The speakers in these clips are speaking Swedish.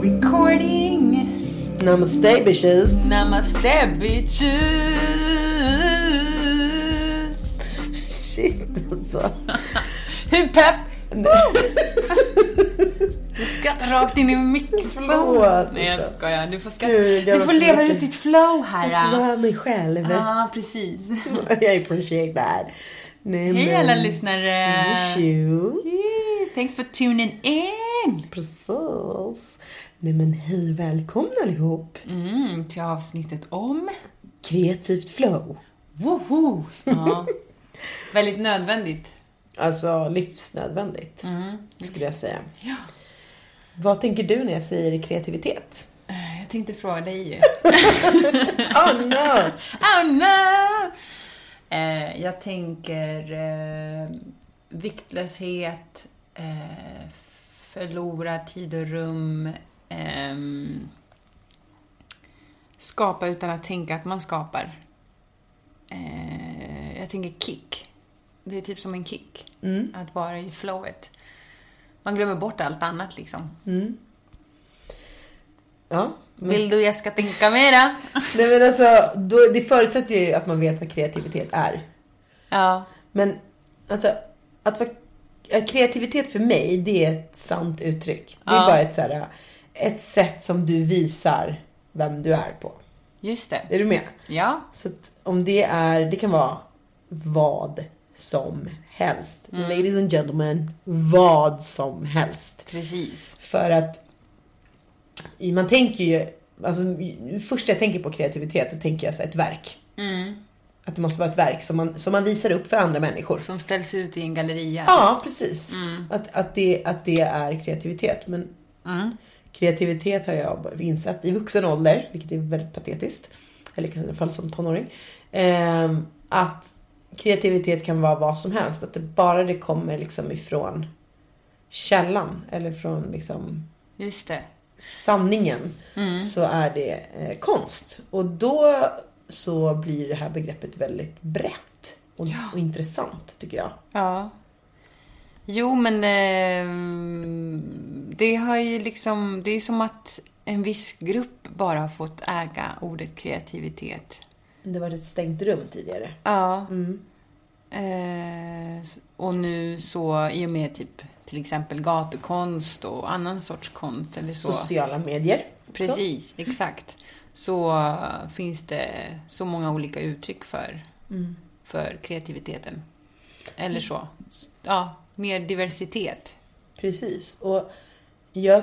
Recording! Namaste bitches. Namaste bitches! Shit alltså. Hur pepp? Du skrattar rakt in i. Förlåt. Nej jag skojar. Du får, skratta. Du får leva ut ditt flow Jag får här. vara mig själv. Ja, precis. I appreciate that. Nej, Hej men- alla lyssnare! Yay, Thanks for tuning in! Precis. Nej men hej välkomna allihop. Mm, till avsnittet om... Kreativt flow. Woho! Ja. Väldigt nödvändigt. Alltså livsnödvändigt. Mm, Skulle jag säga. Vad tänker du när jag säger kreativitet? Eh, Jag tänkte fråga dig ju. Oh no! Oh no! Eh, jag tänker eh, viktlöshet, eh, förlora tid och rum, ehm, skapa utan att tänka att man skapar. Eh, jag tänker kick. Det är typ som en kick. Att vara i flowet. Man glömmer bort allt annat liksom. Ja. Vill du jag ska tänka mera? nej men alltså, då, det förutsätter ju att man vet vad kreativitet är. Ja. Men alltså, att vara, kreativitet för mig, det är ett sant uttryck. Det är Ja. bara ett, så här, ett sätt som du visar vem du är på. Just det. Är du med? Ja. Så att om det är, det kan vara vad som helst. Mm. Ladies and gentlemen, vad som helst. Precis. För att man tänker ju, alltså först jag tänker på kreativitet, då tänker jag så här, ett verk. Mm. Att det måste vara ett verk som man, som man visar upp för andra människor. Som ställs ut i en galleria. Ja, precis. Mm. Att, att, det, att det är kreativitet. Men kreativitet har jag insett i vuxen ålder, vilket är väldigt patetiskt. Eller i alla fall som tonåring. ehm, att kreativitet kan vara vad som helst. Att det bara det kommer liksom ifrån källan. Eller från liksom Just det. Sanningen. Så är det eh, konst. Och då så blir det här begreppet väldigt brett. Och, och intressant tycker jag. Ja. Jo, men eh, det har ju liksom... Det är som att en viss grupp bara har fått äga ordet kreativitet. Det var ett stängt rum tidigare. Ja. Eh, s- och nu så, i och med typ till exempel gatukonst och annan sorts konst eller så. Sociala medier. Precis, exakt. Så eh, finns det så många olika uttryck för, för kreativiteten. Eller så. S- Ja, mer diversitet. Precis. Och jag,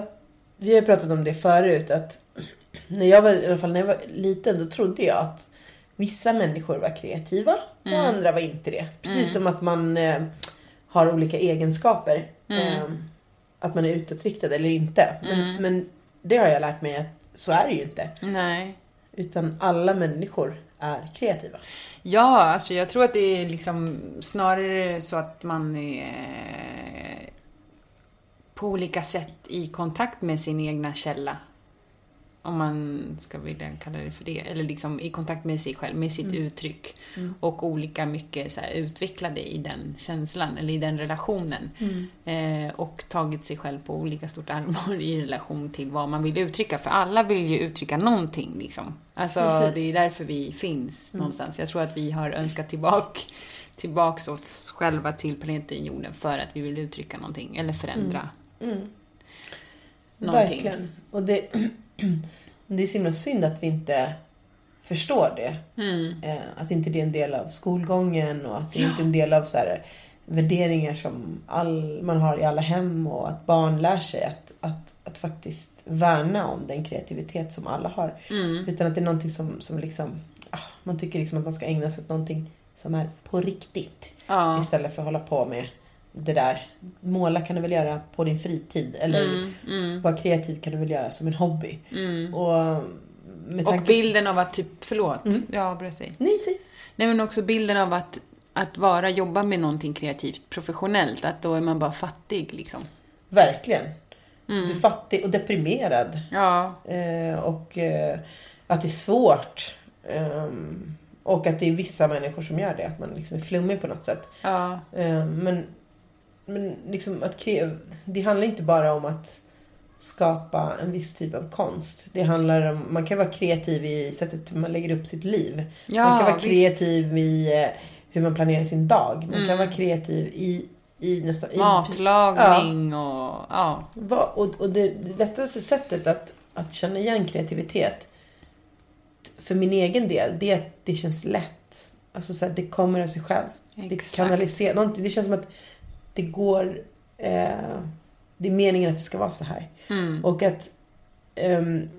vi har pratat om det förut att när jag var, i alla fall när jag var liten då trodde jag att vissa människor var kreativa och andra var inte det. Precis som att man eh, har olika egenskaper. Eh, att man är utåtriktad eller inte. Men, men det har jag lärt mig att så är det ju inte. Nej. Utan alla människor är kreativa. Ja, alltså jag tror att det är liksom snarare så att man är på olika sätt i kontakt med sin egna källa. Om man ska vilja kalla det för det. Eller liksom i kontakt med sig själv, med sitt uttryck. Och olika mycket så här, utvecklade i den känslan, eller i den relationen. Eh, och tagit sig själv på olika stort allvar i relation till vad man vill uttrycka. För alla vill ju uttrycka någonting liksom. Alltså Precis. det är därför vi finns någonstans. Jag tror att vi har önskat tillbaka tillbaks oss själva till planeten jorden för att vi vill uttrycka någonting eller förändra. Någonting. Verkligen. Och det, det är så himla synd att vi inte förstår det. Eh, att inte det är en del av skolgången och att det inte är en del av så här, värderingar som all, man har i alla hem och att barn lär sig att, att, att faktiskt värna om den kreativitet som alla har. Utan att det är någonting som, som liksom, ah, man tycker liksom att man ska ägna sig åt någonting som är på riktigt. Ja. Istället för att hålla på med det där. Måla kan du väl göra på din fritid. Eller Mm, vara kreativ kan du väl göra som en hobby. Och med Och tanke... bilden av att typ, förlåt, jag avbröt dig. Nej, säg. Nej men också bilden av att, att vara, jobba med någonting kreativt professionellt, att då är man bara fattig liksom. Verkligen. Du är fattig och deprimerad. Ja, Eh, och eh, att det är svårt. Ehm, och att det är vissa människor som gör det. Att man liksom är flummig på något sätt. ja, Eh, men men liksom att kre- det handlar inte bara om att skapa en viss typ av konst. Det handlar om, man kan vara kreativ i sättet hur man lägger upp sitt liv. Ja, man kan vara visst. kreativ i eh, hur man planerar sin dag. Man Mm. kan vara kreativ i, i nästan... Matlagning och ja. Och, och det, det lättaste sättet att, att känna igen kreativitet för min egen del, det är att det känns lätt. Alltså så här, det kommer av sig själv. Det kanaliserar. Det känns som att det går... Eh, det är meningen att det ska vara så här. Mm. Och att... ehm,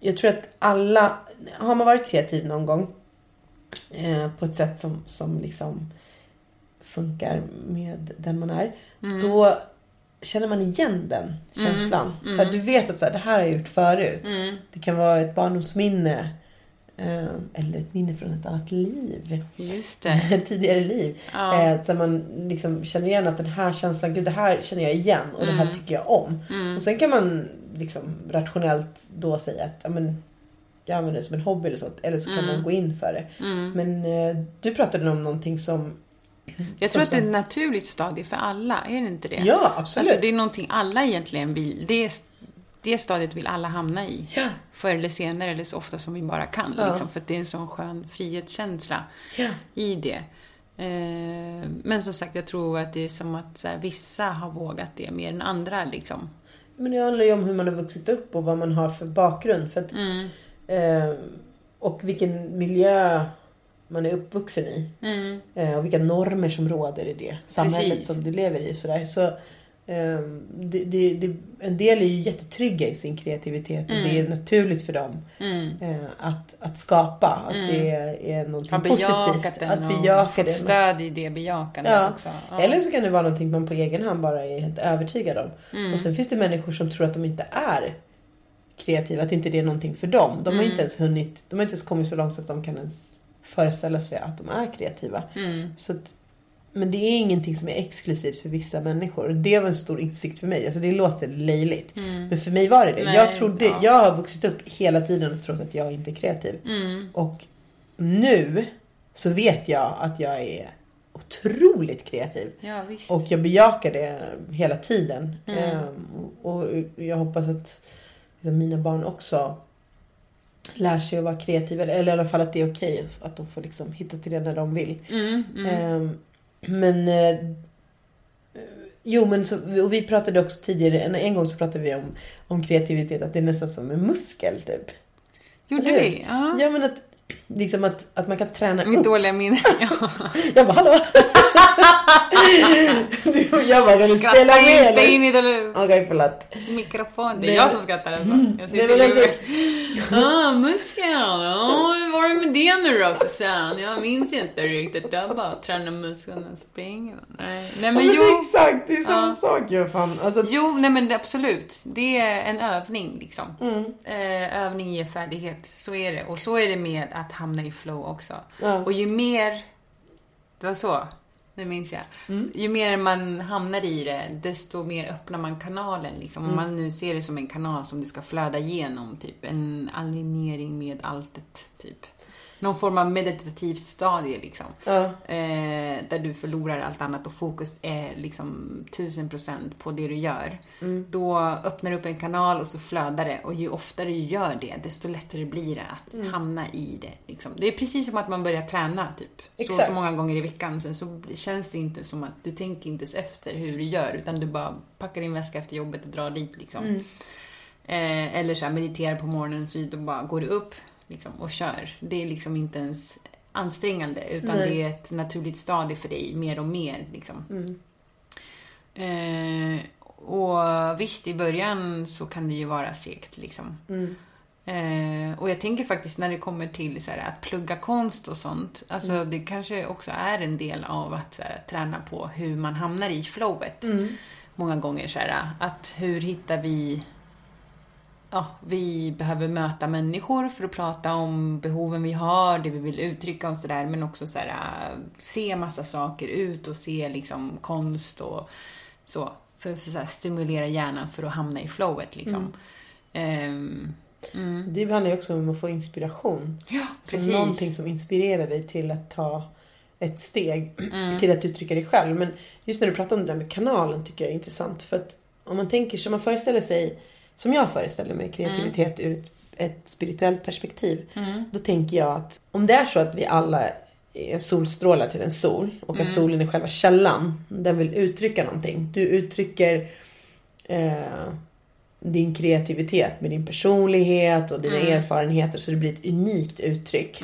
jag tror att alla... Har man varit kreativ någon gång eh, på ett sätt som, som liksom funkar med den man är. Mm. Då känner man igen den känslan. Så här, du vet att så här, det här har jag gjort förut. Mm. Det kan vara ett barndomsminne. Eh, eller ett minne från ett annat liv. Just det. Tidigare liv. Ja. Eh, så man liksom känner igen att den här känslan, gud det här känner jag igen och det här tycker jag om. Och sen kan man liksom rationellt då säga att ja, men, jag använder det som en hobby eller så. Eller så kan man gå in för det. Men eh, du pratade om någonting som... Jag tror att det är ett naturligt stadie för alla, är det inte det? Ja, absolut. Alltså det är någonting alla egentligen vill. Det, det stadiet vill alla hamna i. Ja. Förr eller senare, eller så ofta som vi bara kan. Ja. Liksom, för att det är en sån skön frihetskänsla Ja. i det. Eh, men som sagt, jag tror att det är som att här, vissa har vågat det mer än andra. Liksom. Men det handlar ju om hur man har vuxit upp och vad man har för bakgrund. För att, Mm. eh, och vilken miljö man är uppvuxen i. Eh, och vilka normer som råder i det samhället Precis. som du lever i. Sådär. Så, det, det, det, en del är ju jättetrygga i sin kreativitet och det är naturligt för dem eh, att, att skapa. Att det är någonting positivt. den Att och bejaka fått det. stöd i det bejakandet Ja. också. Ja. Eller så kan det vara någonting man på egen hand bara är helt övertygad om. Mm. Och sen finns det människor som tror att de inte är kreativa, att inte det är någonting för dem. De har Mm. inte ens hunnit, de har inte ens kommit så långt så att de kan ens föreställa sig att de är kreativa. Mm. Så att, men det är ingenting som är exklusivt för vissa människor. Det var en stor insikt för mig. Alltså det låter löjligt. Men för mig var det det. Mm. Nej, jag, trodde, ja. jag har vuxit upp hela tiden och trott att jag inte är kreativ. Mm. Och nu så vet jag att jag är otroligt kreativ. Ja. Och jag bejakar det hela tiden. Mm. Ehm, och jag hoppas att liksom, mina barn också lär sig att vara kreativa. Eller i alla fall att det är okej. Att de får liksom hitta till det när de vill. Mm, mm. Ehm, men... Eh, jo, men så, och vi pratade också tidigare, en, en gång så pratade vi om, om kreativitet, att det är nästan som en muskel typ. Gjorde vi? Ja. Ja, men att, liksom att, att man kan träna Mitt upp. dåliga minne. Ja. Jag bara, hallå? Du och jag bara, kan du spela med inte eller? in i det Okej, förlåt. mikrofon. Det är jag som skrattar alltså. Jag sitter men och alltså- Ah, muskel. Ja, hur var det med det nu då Susanne? Jag minns inte riktigt. Jag bara tränar musklerna och springer. Nej, nej Ja, men men jo. exakt, det är samma Ja. sak ju fan. Alltså, Jo, nej men absolut. Det är en övning liksom. Mm. Eh, övning ger färdighet. Så är det. Och så är det med att hamna i flow också. Ja. Och ju mer... Det var så. Det minns jag. Ju mer man hamnar i det, desto mer öppnar man kanalen. Liksom. Om man nu ser det som en kanal som det ska flöda igenom, typ en alignering med alltet, typ. Någon form av meditativt stadie liksom. Ja. Eh, där du förlorar allt annat och fokus är liksom tusen procent på det du gör. Då öppnar du upp en kanal och så flödar det. Och ju oftare du gör det, desto lättare blir det att hamna i det. Liksom. Det är precis som att man börjar träna typ. Så, Exakt. så många gånger i veckan. Sen så känns det inte som att du tänker inte ens efter hur du gör. Utan du bara packar din väska efter jobbet och drar dit liksom. Eh, eller så här, mediterar på morgonen så då bara går du upp liksom, och kör. Det är liksom inte ens ansträngande utan Nej. det är ett naturligt stadie för dig mer och mer. Liksom. Eh, och visst, i början så kan det ju vara segt. Liksom. Eh, och jag tänker faktiskt när det kommer till så här, att plugga konst och sånt. Alltså det kanske också är en del av att här, träna på hur man hamnar i flowet. Många gånger så här, att hur hittar vi Ja, vi behöver möta människor för att prata om behoven vi har, det vi vill uttrycka och sådär. Men också så här, äh, se massa saker ut och se liksom konst och så. För att så här, stimulera hjärnan för att hamna i flowet liksom. Ehm, Det handlar ju också om att få inspiration. ja, Så precis. någonting som inspirerar dig till att ta ett steg Mm. till att uttrycka dig själv. Men just när du pratar om det där med kanalen tycker jag är intressant. För att om man tänker som man föreställer sig, som jag föreställer mig kreativitet ur ett, ett spirituellt perspektiv. Då tänker jag att om det är så att vi alla är solstrålar till en sol och att solen är själva källan. Den vill uttrycka någonting. Du uttrycker eh, din kreativitet med din personlighet och dina erfarenheter så det blir ett unikt uttryck.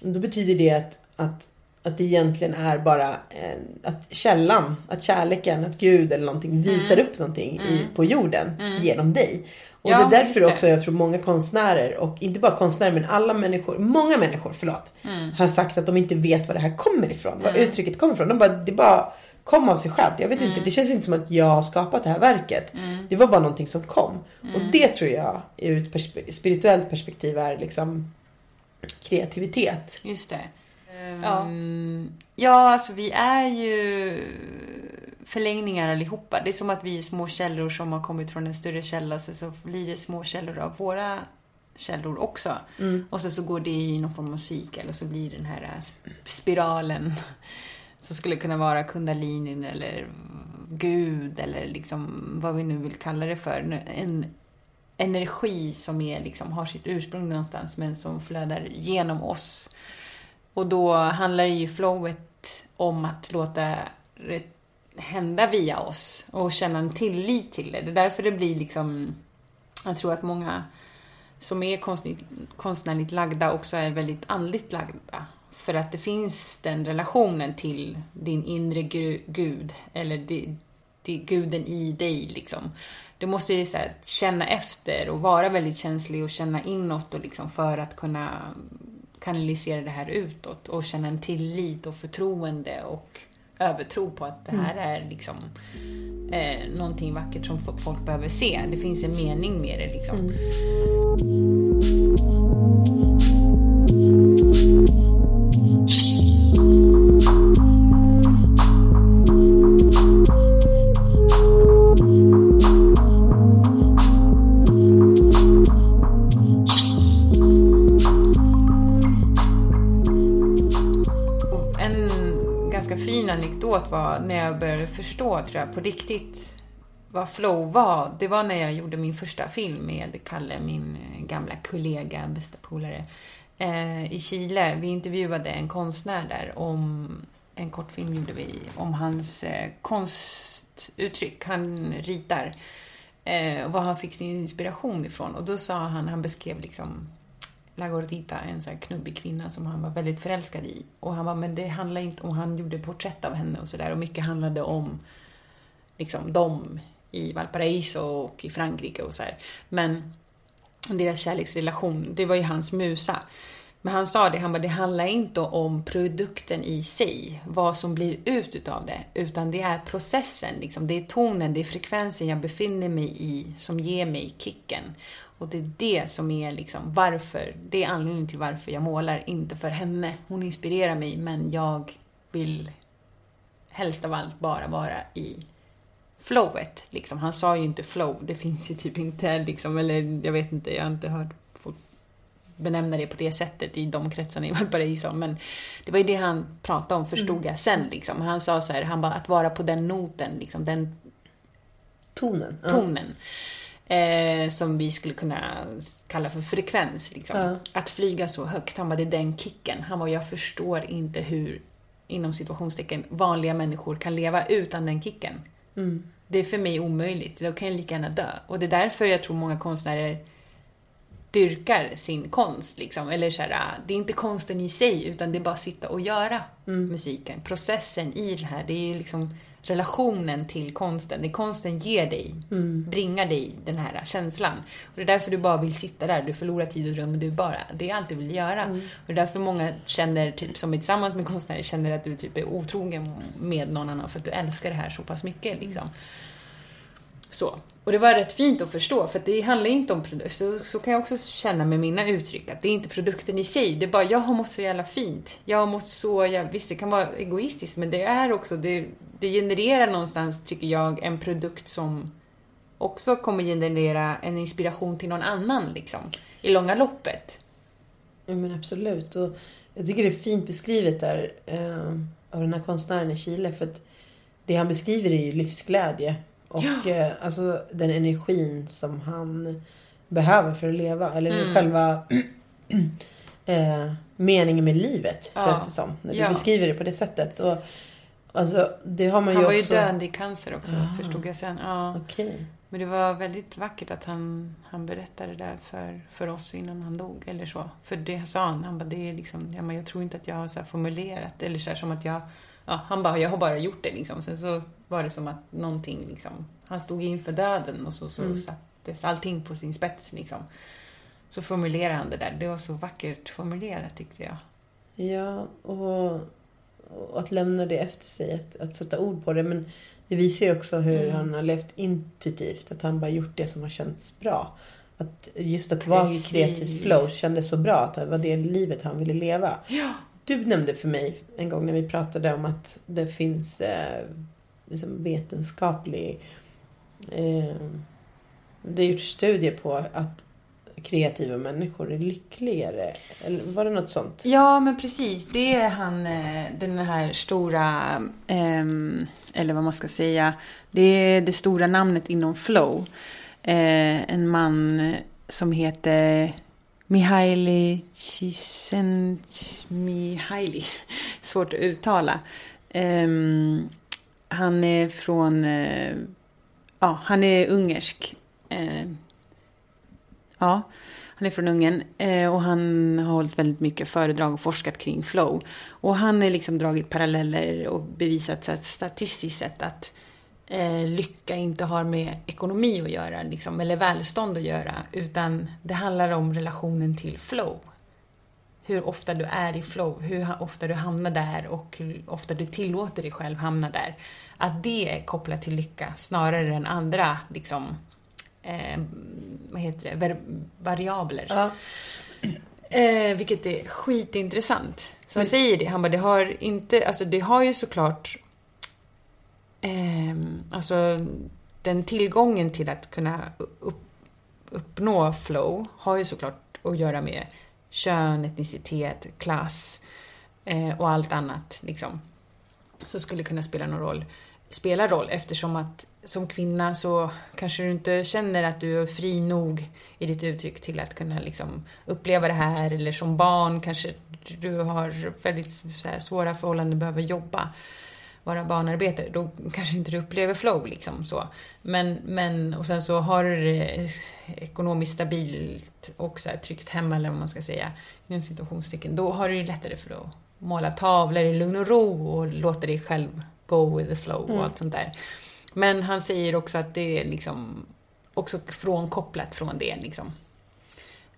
Då betyder det att, att, att det egentligen är bara eh, att källan, att kärleken, att Gud eller någonting visar upp någonting i, på jorden genom dig. Och Ja, det är därför det. också jag tror många konstnärer och inte bara konstnärer men alla människor, många människor, förlåt, har sagt att de inte vet var det här kommer ifrån. Var uttrycket kommer ifrån. De bara, det bara kom av sig självt. Jag vet inte, det känns inte som att jag har skapat det här verket. Det var bara någonting som kom. Och det tror jag ur ett perspe- spirituellt perspektiv är liksom kreativitet. Just det. Ja. ja, alltså vi är ju förlängningar allihopa. Det är som att vi är små källor som har kommit från en större källa, så, så blir det små källor av våra källor också. Och så, så går det i någon form av cykel och så blir den här sp- spiralen som skulle kunna vara kundalinin eller Gud eller liksom vad vi nu vill kalla det för. En energi som är, liksom, har sitt ursprung någonstans men som flödar genom oss. Och då handlar det ju flowet om att låta det hända via oss och känna en tillit till det. Det är därför det blir liksom, jag tror att många som är konstnärligt, konstnärligt lagda också är väldigt andligt lagda. För att det finns den relationen till din inre gud, eller di, di, guden i dig liksom. Du måste ju så här, känna efter och vara väldigt känslig och känna inåt och liksom för att kunna kanalisera det här utåt och känna en tillit och förtroende och övertro på att det här är liksom eh, någonting vackert som folk behöver se. Det finns en mening med det liksom. Och var när jag började förstå, tror jag, på riktigt vad flow var. Det var när jag gjorde min första film med Kalle, min eh, gamla kollega, bästa polare, eh, i Chile. Vi intervjuade en konstnär där om en kortfilm gjorde vi om hans eh, konstuttryck. Han ritar. Eh, och var han fick sin inspiration ifrån. Och då sa han, han beskrev liksom La Gordita, en sån här knubbig kvinna som han var väldigt förälskad i. Och han var, men det handlar inte om, han gjorde porträtt av henne och sådär. Och mycket handlade om liksom dem i Valparaiso och i Frankrike och så här. Men deras kärleksrelation, det var ju hans musa. Men han sa det, han bara, det handlar inte om produkten i sig, vad som blir ut utav det, utan det är processen, liksom. det är tonen, det är frekvensen jag befinner mig i som ger mig kicken. Och det är det som är liksom varför, det är anledningen till varför jag målar, inte för henne. Hon inspirerar mig, men jag vill helst av allt bara vara i flowet. Liksom. Han sa ju inte flow, det finns ju typ inte liksom, eller jag vet inte, jag har inte hört folk benämna det på det sättet i de kretsarna i Valparaiso. Men det var ju det han pratade om, förstod jag sen. Liksom. Han sa så här, han bara, att vara på den noten, liksom, den Tonen. tonen. Eh, som vi skulle kunna kalla för frekvens. Liksom. Ja. Att flyga så högt, han bara, det är den kicken. Han bara, jag förstår inte hur, inom situationstecken, vanliga människor kan leva utan den kicken. Mm. Det är för mig omöjligt, då kan jag lika gärna dö. Och det är därför jag tror många konstnärer dyrkar sin konst. Liksom. Eller så här, det är inte konsten i sig, utan det är bara att sitta och göra musiken. Processen i det här, det är ju liksom relationen till konsten. Det konsten ger dig, bringar dig den här känslan. Och det är därför du bara vill sitta där, du förlorar tid och rum, du bara, det är allt du vill göra. Och det är därför många känner, typ som är tillsammans med konstnärer, känner att du typ är otrogen med någon annan för att du älskar det här så pass mycket. Liksom. Så. Och det var rätt fint att förstå, för det handlar inte om produkter. Så, så kan jag också känna med mina uttryck, att det är inte produkten i sig. Det är bara, jag har mått så jävla fint. Jag har mått så jävla... Visst, det kan vara egoistiskt, men det är också, det, det genererar någonstans, tycker jag, en produkt som också kommer generera en inspiration till någon annan, liksom. I långa loppet. Ja men absolut. Och jag tycker det är fint beskrivet där eh, av den här konstnären i Chile. För att det han beskriver är ju livsglädje. Och eh, alltså den energin som han behöver för att leva. Eller Mm. själva eh, meningen med livet Ja. känns det som. När du Ja. beskriver det på det sättet. Och, alltså, det har man Han ju var ju också... döende i cancer också, Ah. förstod jag sen. Ja. Okej. Men det var väldigt vackert att han, han berättade det där för, för oss innan han dog. Eller så. För det sa han. Han bara, det är liksom, ja, men jag tror inte att jag har så formulerat. Eller så här, som att jag... Ja, han bara, jag har bara gjort det liksom. Sen så var det som att någonting liksom... Han stod inför döden och så, så sattes allting på sin spets liksom. Så formulerade han det där. Det var så vackert formulerat tyckte jag. Ja, och, och att lämna det efter sig, att, att sätta ord på det. Men det visar ju också hur Mm. han har levt intuitivt, att han bara gjort det som har känts bra. Att just att vara i kreativt flow kändes så bra, att det var det livet han ville leva. Ja. Du nämnde för mig en gång när vi pratade om att det finns eh, liksom vetenskaplig... Eh, det är gjorts studier på att kreativa människor är lyckligare. Eller var det något sånt? Ja, men precis. Det är han, eh, den här stora, ehm, eller vad man ska säga, det är det stora namnet inom flow. Eh, en man som heter Mihaili Csikszentmihalyi. Svårt att uttala. Um, han är från, eh, ja, han är ungersk. Eh, ja, han är från Ungern eh, och han har hållit väldigt mycket föredrag och forskat kring flow. Och han har liksom dragit paralleller och bevisat så att statistiskt sett att lycka inte har med ekonomi att göra, liksom, eller välstånd att göra, utan det handlar om relationen till flow. Hur ofta du är i flow, hur ofta du hamnar där och hur ofta du tillåter dig själv hamna där. Att det är kopplat till lycka snarare än andra liksom, eh, vad heter det, variabler. Ja. Eh, vilket är skitintressant. Så han säger det, han bara, det har inte, alltså det har ju såklart, ehm, alltså den tillgången till att kunna upp, uppnå flow har ju såklart att göra med kön, etnicitet, klass eh, och allt annat liksom. Som skulle kunna spela någon roll, spelar roll eftersom att som kvinna så kanske du inte känner att du är fri nog i ditt uttryck till att kunna liksom uppleva det här eller som barn kanske du har väldigt så här, svåra förhållanden, behöver jobba vara barnarbetare, då kanske inte du upplever flow liksom så. Men, men och sen så har du det ekonomiskt stabilt och så här, tryggt hemma eller vad man ska säga, inom situationstecken, då har du ju lättare för att måla tavlor i lugn och ro och låta dig själv go with the flow och allt sånt där. Men han säger också att det är liksom också frånkopplat från det liksom.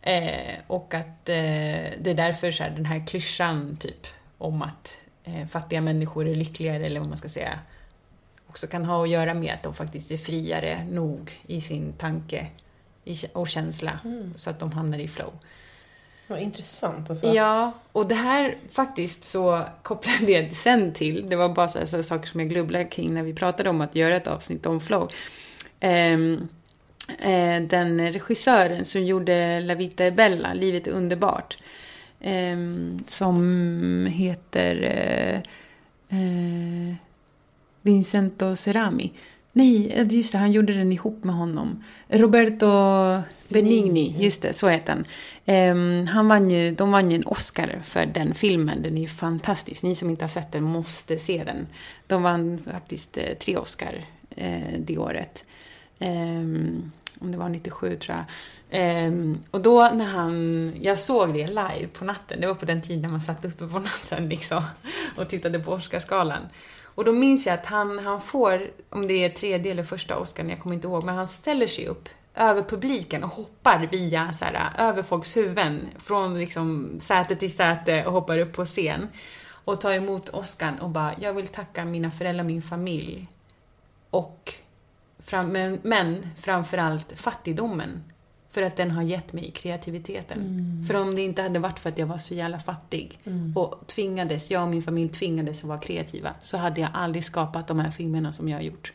Eh, och att eh, det är därför så här, den här klyschan typ om att eh, fattiga människor är lyckligare eller vad man ska säga också kan ha att göra med att de faktiskt är friare nog i sin tanke och känsla så att de hamnar i flow. Vad intressant alltså. Ja, och det här faktiskt så kopplade jag sen till, det var bara så här, så här saker som jag grubblade kring när vi pratade om att göra ett avsnitt om flow. Ehm, eh, den regissören som gjorde La Vita e Bella, Livet är underbart. ehm, som heter eh, eh, Vincento Cerami. Nej, just det, han gjorde den ihop med honom. Roberto Benigni, just det, så heter han. Ehm, han vann ju, de vann ju en Oscar för den filmen. Den är ju fantastisk. Ni som inte har sett den måste se den. De vann faktiskt eh, tre Oscar eh, det året. Ehm, om det var 97 tror jag. Um, och då när han, jag såg det live på natten, det var på den tiden man satt uppe på natten liksom och tittade på Oscarsgalan. Och då minns jag att han, han får, om det är tredje eller första Oscarn, jag kommer inte ihåg, men han ställer sig upp över publiken och hoppar via så här, över folks huvuden från liksom säte till säte och hoppar upp på scen och tar emot Oscarn och bara, jag vill tacka mina föräldrar, min familj och fram, men, men framförallt fattigdomen. För att den har gett mig kreativiteten. För om det inte hade varit för att jag var så jävla fattig och tvingades, jag och min familj tvingades att vara kreativa så hade jag aldrig skapat de här filmerna som jag har gjort.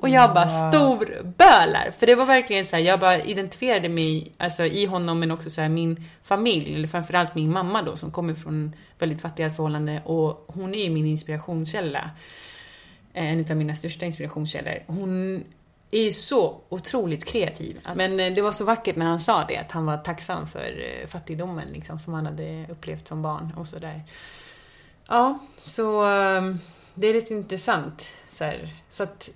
Och jag bara storbölar. För det var verkligen så här, jag bara identifierade mig alltså, i honom men också så här, min familj, eller framförallt min mamma då som kommer från väldigt fattiga förhållanden och hon är ju min inspirationskälla. Eh, En av mina största inspirationskällor. Hon är ju så otroligt kreativ. Alltså, men eh, det var så vackert när han sa det, att han var tacksam för eh, fattigdomen liksom, som han hade upplevt som barn och sådär. Ja, så eh, det är rätt intressant. Så, här. så att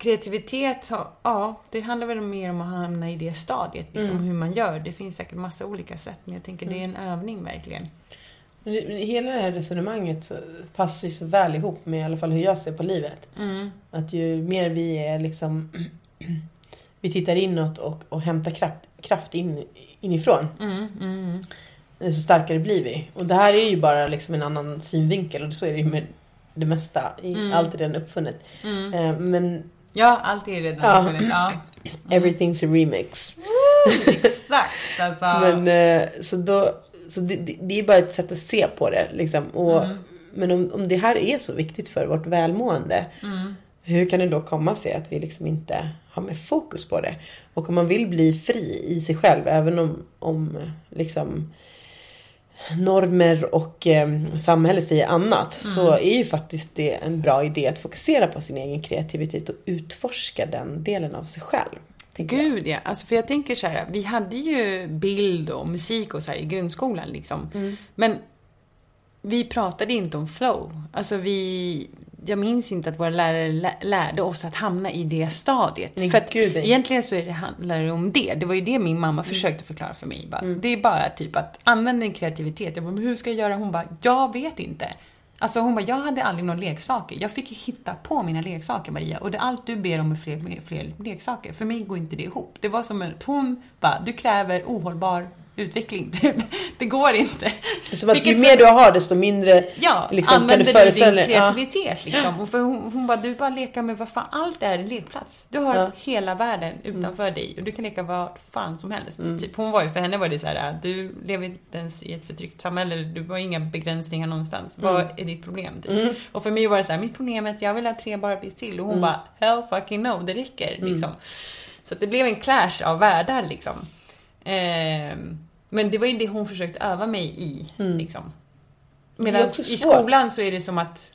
kreativitet, ja, det handlar väl mer om att hamna i det stadiet, liksom hur man gör. Det finns säkert massa olika sätt, men jag tänker det är en övning verkligen. Men det- men Hela det här resonemanget så passar ju så väl ihop med i alla fall hur jag ser på livet. Att ju mer vi är liksom vi tittar inåt och, och hämtar kraft, kraft in, inifrån. Så starkare blir vi. Och det här är ju bara liksom en annan synvinkel och så är det ju med det mesta. I, Allt är redan uppfunnet. Eh, Men Ja, allt är redan Ja. uppfunnet. Ja. everything's a remix. Exakt, alltså. Men eh, så då, så det, det, är bara ett sätt att se på det liksom. Och, Men om, om det här är så viktigt för vårt välmående. Hur kan det då komma sig att vi liksom inte har med fokus på det? Och om man vill bli fri i sig själv, även om, om liksom normer och eh, samhälle säger annat. Så är ju faktiskt det en bra idé att fokusera på sin egen kreativitet och utforska den delen av sig själv. Gud ja, alltså för jag tänker så här, vi hade ju bild och musik och så här i grundskolan liksom. Mm. Men vi pratade inte om flow. Alltså vi, jag minns inte att våra lärare lä- lärde oss att hamna i det stadiet. Nej, för att gud, egentligen så är det, handlar det om det. Det var ju det min mamma försökte förklara för mig. Bara, Mm. Det är bara typ att använda din kreativitet. Jag bara, men hur ska jag göra? Hon bara, jag vet inte. Alltså hon bara, jag hade aldrig några leksaker. Jag fick ju hitta på mina leksaker Maria. Och det, allt du ber om är fler, fler leksaker. För mig går inte det ihop. Det var som att hon bara, du kräver ohållbar utveckling. Det, går inte. Som att ju Vilket mer du har desto mindre Ja, liksom, kan du använder du föreställa din dig- ja. kreativitet liksom. Och för hon, hon bara, du bara leka med vad fan, allt är en lekplats. Du har Ja. Mm. hela världen utanför dig och du kan leka vad fan som helst. Typ, hon var ju, för henne var det så här, du lever inte ens i ett förtryckt samhälle, du har inga begränsningar någonstans. Mm. Vad är ditt problem? Typ. Och för mig var det så här, mitt problem är att jag vill ha tre Barbies till och hon Mm. bara, hell fucking no, det räcker liksom. Så det blev en clash av världar liksom. Ehm, men det var ju det hon försökte öva mig i. Liksom. Mm. är Medan i skolan så är det som att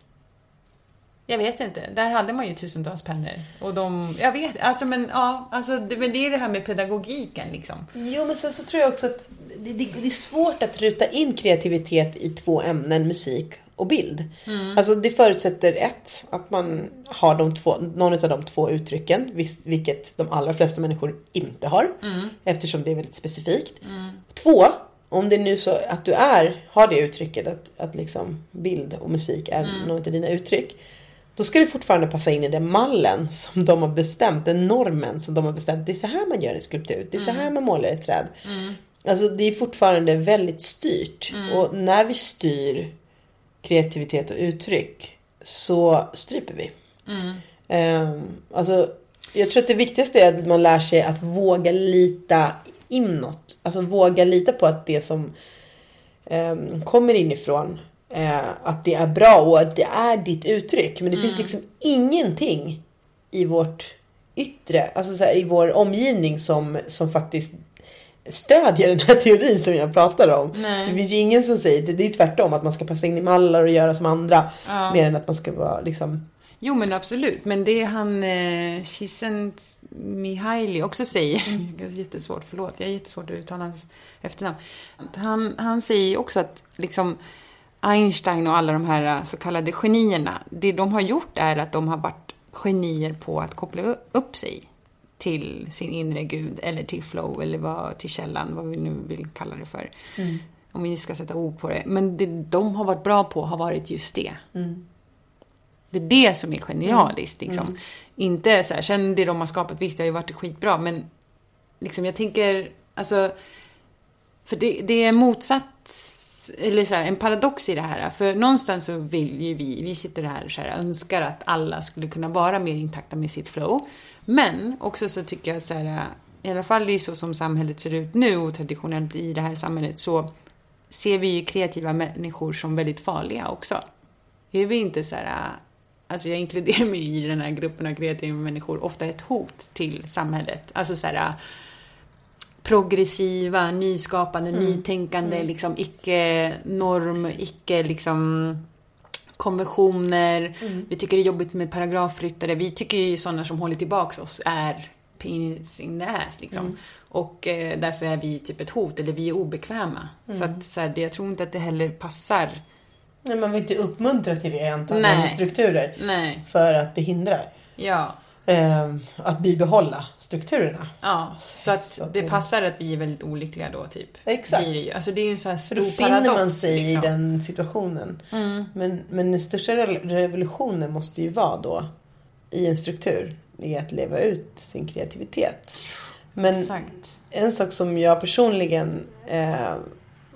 jag vet inte, där hade man ju tusentals pennor. Och de, jag vet, alltså men ja, alltså det, men det är det här med pedagogiken liksom. Jo, men sen så tror jag också att det, det, det är svårt att ruta in kreativitet i två ämnen, musik och bild. Alltså det förutsätter ett, att man har de två, någon av de två uttrycken, vilket de allra flesta människor inte har. Eftersom det är väldigt specifikt. Två, om det är nu så att du är, har det uttrycket att, att liksom bild och musik är något av dina uttryck. Då ska det fortfarande passa in i den mallen som de har bestämt, den normen som de har bestämt. Det är så här man gör en skulptur, det är så här man målar ett träd. Alltså det är fortfarande väldigt styrt. Och när vi styr kreativitet och uttryck så stryper vi. Ehm, alltså, jag tror att det viktigaste är att man lär sig att våga lita inåt alltså våga lita på att det som eh, kommer inifrån eh, att det är bra och att det är ditt uttryck. Men det finns liksom ingenting i vårt yttre, alltså så här, i vår omgivning som, som faktiskt stödjer den här teorin som jag pratar om. Nej. Det finns ju ingen som säger det. Det är tvärtom att man ska passa in i mallar och göra som andra. Ja. Mer än att man ska vara liksom Jo men absolut, men det han eh, Chisent Mihaili också säger, är jättesvårt, förlåt, jag är jättesvårt att uttala hans efternamn. Han, han säger också att liksom Einstein och alla de här eh, så kallade genierna, det de har gjort är att de har varit genier på att koppla upp sig till sin inre gud eller till flow eller vad, till källan, vad vi nu vill kalla det för. Om vi ska sätta ord på det. Men det de har varit bra på har varit just det. Det är det som är genialiskt liksom. Inte så här, sen det de har skapat, visst det har ju varit skitbra men liksom jag tänker, alltså för det, det är motsats, eller så här, en paradox i det här. För någonstans så vill ju vi, vi sitter här och så här, önskar att alla skulle kunna vara mer intakta med sitt flow. Men också så tycker jag så här, i alla fall i så som samhället ser ut nu och traditionellt i det här samhället så ser vi ju kreativa människor som väldigt farliga också. Är vi inte så här, alltså jag inkluderar mig i den här gruppen av kreativa människor, ofta ett hot till samhället. Alltså så här, progressiva, nyskapande, nytänkande, liksom icke-norm, icke liksom konventioner. Vi tycker det är jobbigt med paragrafryttare. Vi tycker ju sådana som håller tillbaks oss är penis in the ass liksom. Och eh, därför är vi typ ett hot, eller vi är obekväma. Så att så här, jag tror inte att det heller passar. Nej, man vill inte uppmuntra till det med strukturer. Nej. För att det hindrar. Ja. Eh, att bibehålla strukturerna. Ja, så att Så det till- passar att vi är väldigt olyckliga då typ. Exakt. Det ju. Alltså det är ju en sån här För stor då finner paradox. man sig liksom. i den situationen. Men, men den största re- revolutionen måste ju vara då i en struktur. I att leva ut sin kreativitet. Men Exakt. en sak som jag personligen eh,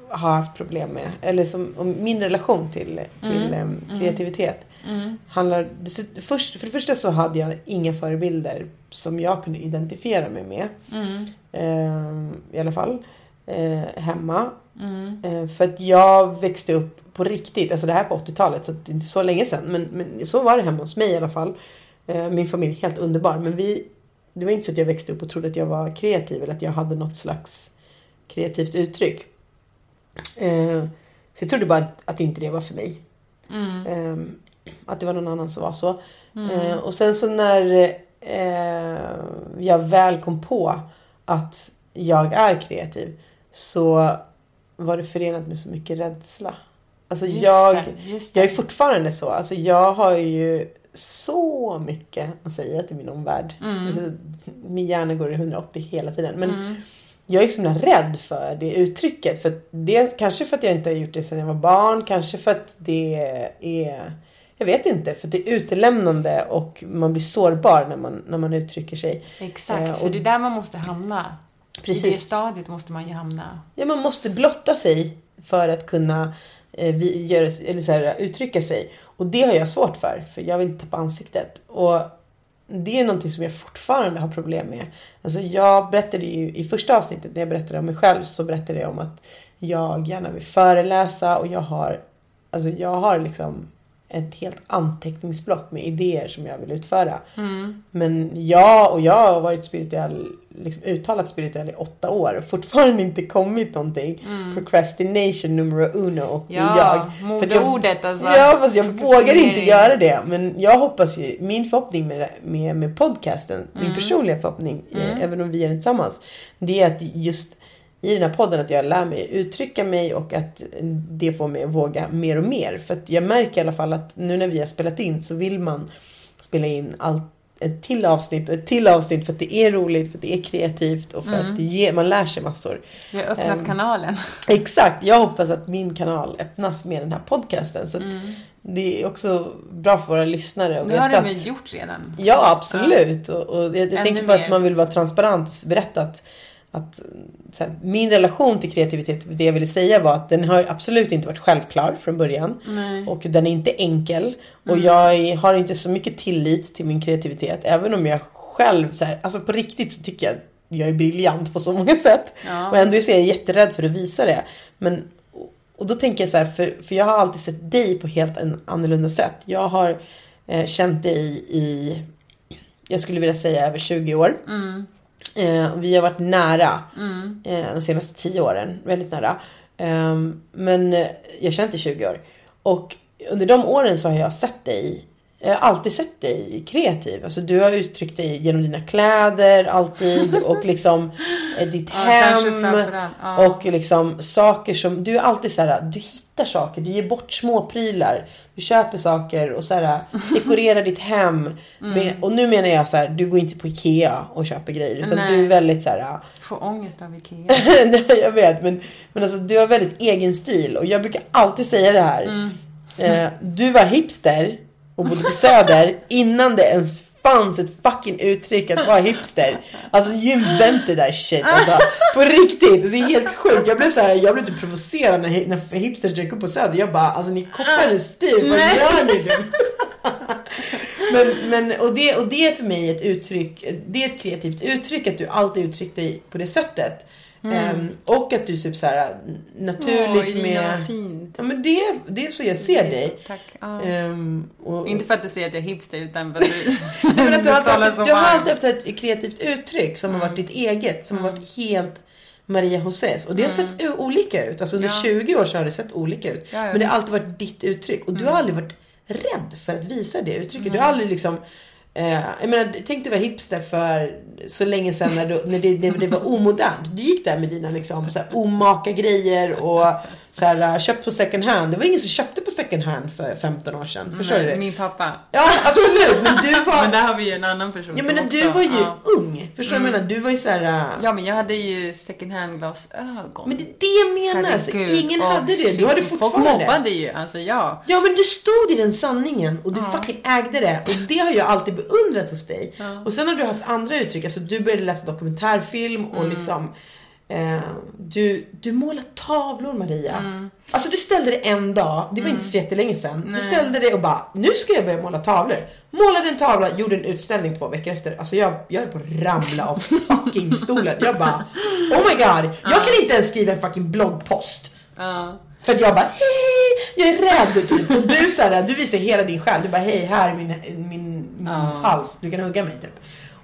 har haft problem med. Eller som om min relation till, till eh, kreativitet. Handlar, det- först, för det första så hade jag inga förebilder som jag kunde identifiera mig med. Eh, I alla fall. Eh, hemma. Eh, för att jag växte upp på riktigt. Alltså det här på 80-talet. Så det är inte så länge sedan. Men, men så var det hemma hos mig i alla fall. Eh, min familj är helt underbar. Men vi, det var inte så att jag växte upp och trodde att jag var kreativ. Eller att jag hade något slags kreativt uttryck. Eh, så jag trodde bara att, att inte det var för mig. Eh, att det var någon annan som var så. Eh, och sen så när eh, jag väl kom på att jag är kreativ. Så var det förenat med så mycket rädsla. Alltså Just jag, det, just jag är fortfarande så. Alltså jag har ju så mycket att säga till min omvärld. Mm. Alltså, min hjärna går i 180 hela tiden. Men jag är så himla rädd för det uttrycket. För det, kanske för att jag inte har gjort det sedan jag var barn. Kanske för att det är... Jag vet inte. För det är utelämnande och man blir sårbar när man, när man uttrycker sig. Exakt, Eh, för och- det är där man måste hamna. I det Precis. stadiet måste man ju hamna. Ja, man måste blotta sig för att kunna eh, vi, göra, eller så här, uttrycka sig. Och det har jag svårt för, för jag vill inte tappa ansiktet. Och det är någonting som jag fortfarande har problem med. Alltså jag berättade ju i första avsnittet när jag berättade om mig själv så berättade jag om att jag gärna vill föreläsa och jag har, alltså jag har liksom ett helt anteckningsblock med idéer som jag vill utföra. Men jag och jag har varit spirituell, liksom uttalat spirituell i åtta år och fortfarande inte kommit någonting. Procrastination numero uno Mm. Ja, är jag. För att jag- modeordet, alltså. Ja fast jag vågar inte göra det. Men jag hoppas ju, min förhoppning med, med, med podcasten, Mm. min personliga förhoppning, eh, även om vi är tillsammans. Det är att just i den här podden att jag lär mig uttrycka mig och att det får mig att våga mer och mer. För att jag märker i alla fall att nu när vi har spelat in så vill man spela in allt ett till avsnitt och ett till avsnitt för att det är roligt, för att det är kreativt och för att det ger, man lär sig massor. Vi har öppnat Ehm, kanalen. Exakt, jag hoppas att min kanal öppnas med den här podcasten. Så att det är också bra för våra lyssnare att Det har veta de att... väl gjort redan? Ja, absolut. Och, och jag, jag tänker på att man vill vara transparent och berätta att, att här, min relation till kreativitet, det jag ville säga var att den har absolut inte varit självklar från början. Och den är inte enkel. Och jag är, har inte så mycket tillit till min kreativitet. Även om jag själv, så här, alltså på riktigt så tycker jag jag är briljant på så många sätt. Ja. Och ändå är jag jätterädd för att visa det. Men, och då tänker jag så här, för, för jag har alltid sett dig på helt en annorlunda sätt. Jag har eh, känt dig i, jag skulle vilja säga över 20 år. Eh, vi har varit nära eh, de senaste 10 åren, väldigt nära. Ehm, men eh, jag har känt dig i 20 år. Och under de åren så har jag sett dig jag har alltid sett dig kreativ. Alltså du har uttryckt dig genom dina kläder alltid och liksom eh, ditt Ja, hem. ja. Och liksom saker som, du är alltid så här, du hittar saker, du ger bort små prylar. Du köper saker och så här, dekorerar ditt hem. Mm. Med, och nu menar jag så här, du går inte på Ikea och köper grejer. Utan Nej. du är väldigt så här, Får ångest av Ikea. Nej, jag vet, men, men alltså, du har väldigt egen stil och jag brukar alltid säga det här. Mm. Eh, du var hipster och bodde på Söder innan det ens fanns ett fucking uttryck att vara hipster. Alltså invented that shit alltså. På riktigt, det är helt sjukt. Jag blev så här, jag blev typ provocerad när, när hipsters dök upp på Söder. Jag bara, alltså ni kopplar hennes stil, vad gör ni? Men, men, och, det, och det är för mig ett uttryck, det är ett kreativt uttryck att du alltid uttrycckt dig på det sättet. Ehm, och att du typ så här naturligt Åh, med... vad fint. Ja men det, det är så jag ser dig. Tack. Ja. Ehm, och, Inte för att du säger att jag är hipster utan för att du, men att du, har talar alltid, så du har varmt. alltid haft ett kreativt uttryck som har varit ditt eget. Som har varit helt Maria Josés. Och det har sett u- olika ut. Alltså under Ja. 20 år så har det sett olika ut. Ja, men det har alltid varit ditt uttryck. Och du har aldrig varit rädd för att visa det uttrycket. Du har aldrig liksom Eh, jag menar, tänk dig vara hipster för så länge sedan när, du, när det, det, det var omodernt. Du gick där med dina liksom, så här, omaka grejer och så här, uh, köpt på second hand. Det var ingen som köpte på second hand för 15 år sedan. Förstår du? Nej, det? Min pappa. Ja absolut. Men du var... Men där har vi ju en annan person Ja men du var ju ja. ung. Förstår du vad jag menar? Du var ju såhär... äh, Ja men jag hade ju second hand glasögon. Men det är det jag menar. Alltså, ingen hade det. Du hade Folk fortfarande mobbade ju, alltså ja. Ja men du stod i den sanningen och du fucking ägde det. Och det har jag alltid beundrat hos dig. Och sen har du haft andra uttryck. Alltså du började läsa dokumentärfilm och Mm. liksom eh, du, du målar tavlor Maria. Mm. Alltså du ställde dig en dag, det var inte så jättelänge sedan. Du ställde dig och bara, nu ska jag börja måla tavlor. Målade en tavla, gjorde en utställning två veckor efter. Alltså jag, jag höll på att ramla av fucking stolen. Jag bara, oh my god. Jag kan inte ens skriva en fucking bloggpost. Ja. För att jag bara hej, jag är rädd typ. Och du så här, du visar hela din själ. Du bara hej, här är min, min, min hals. Du kan hugga mig typ.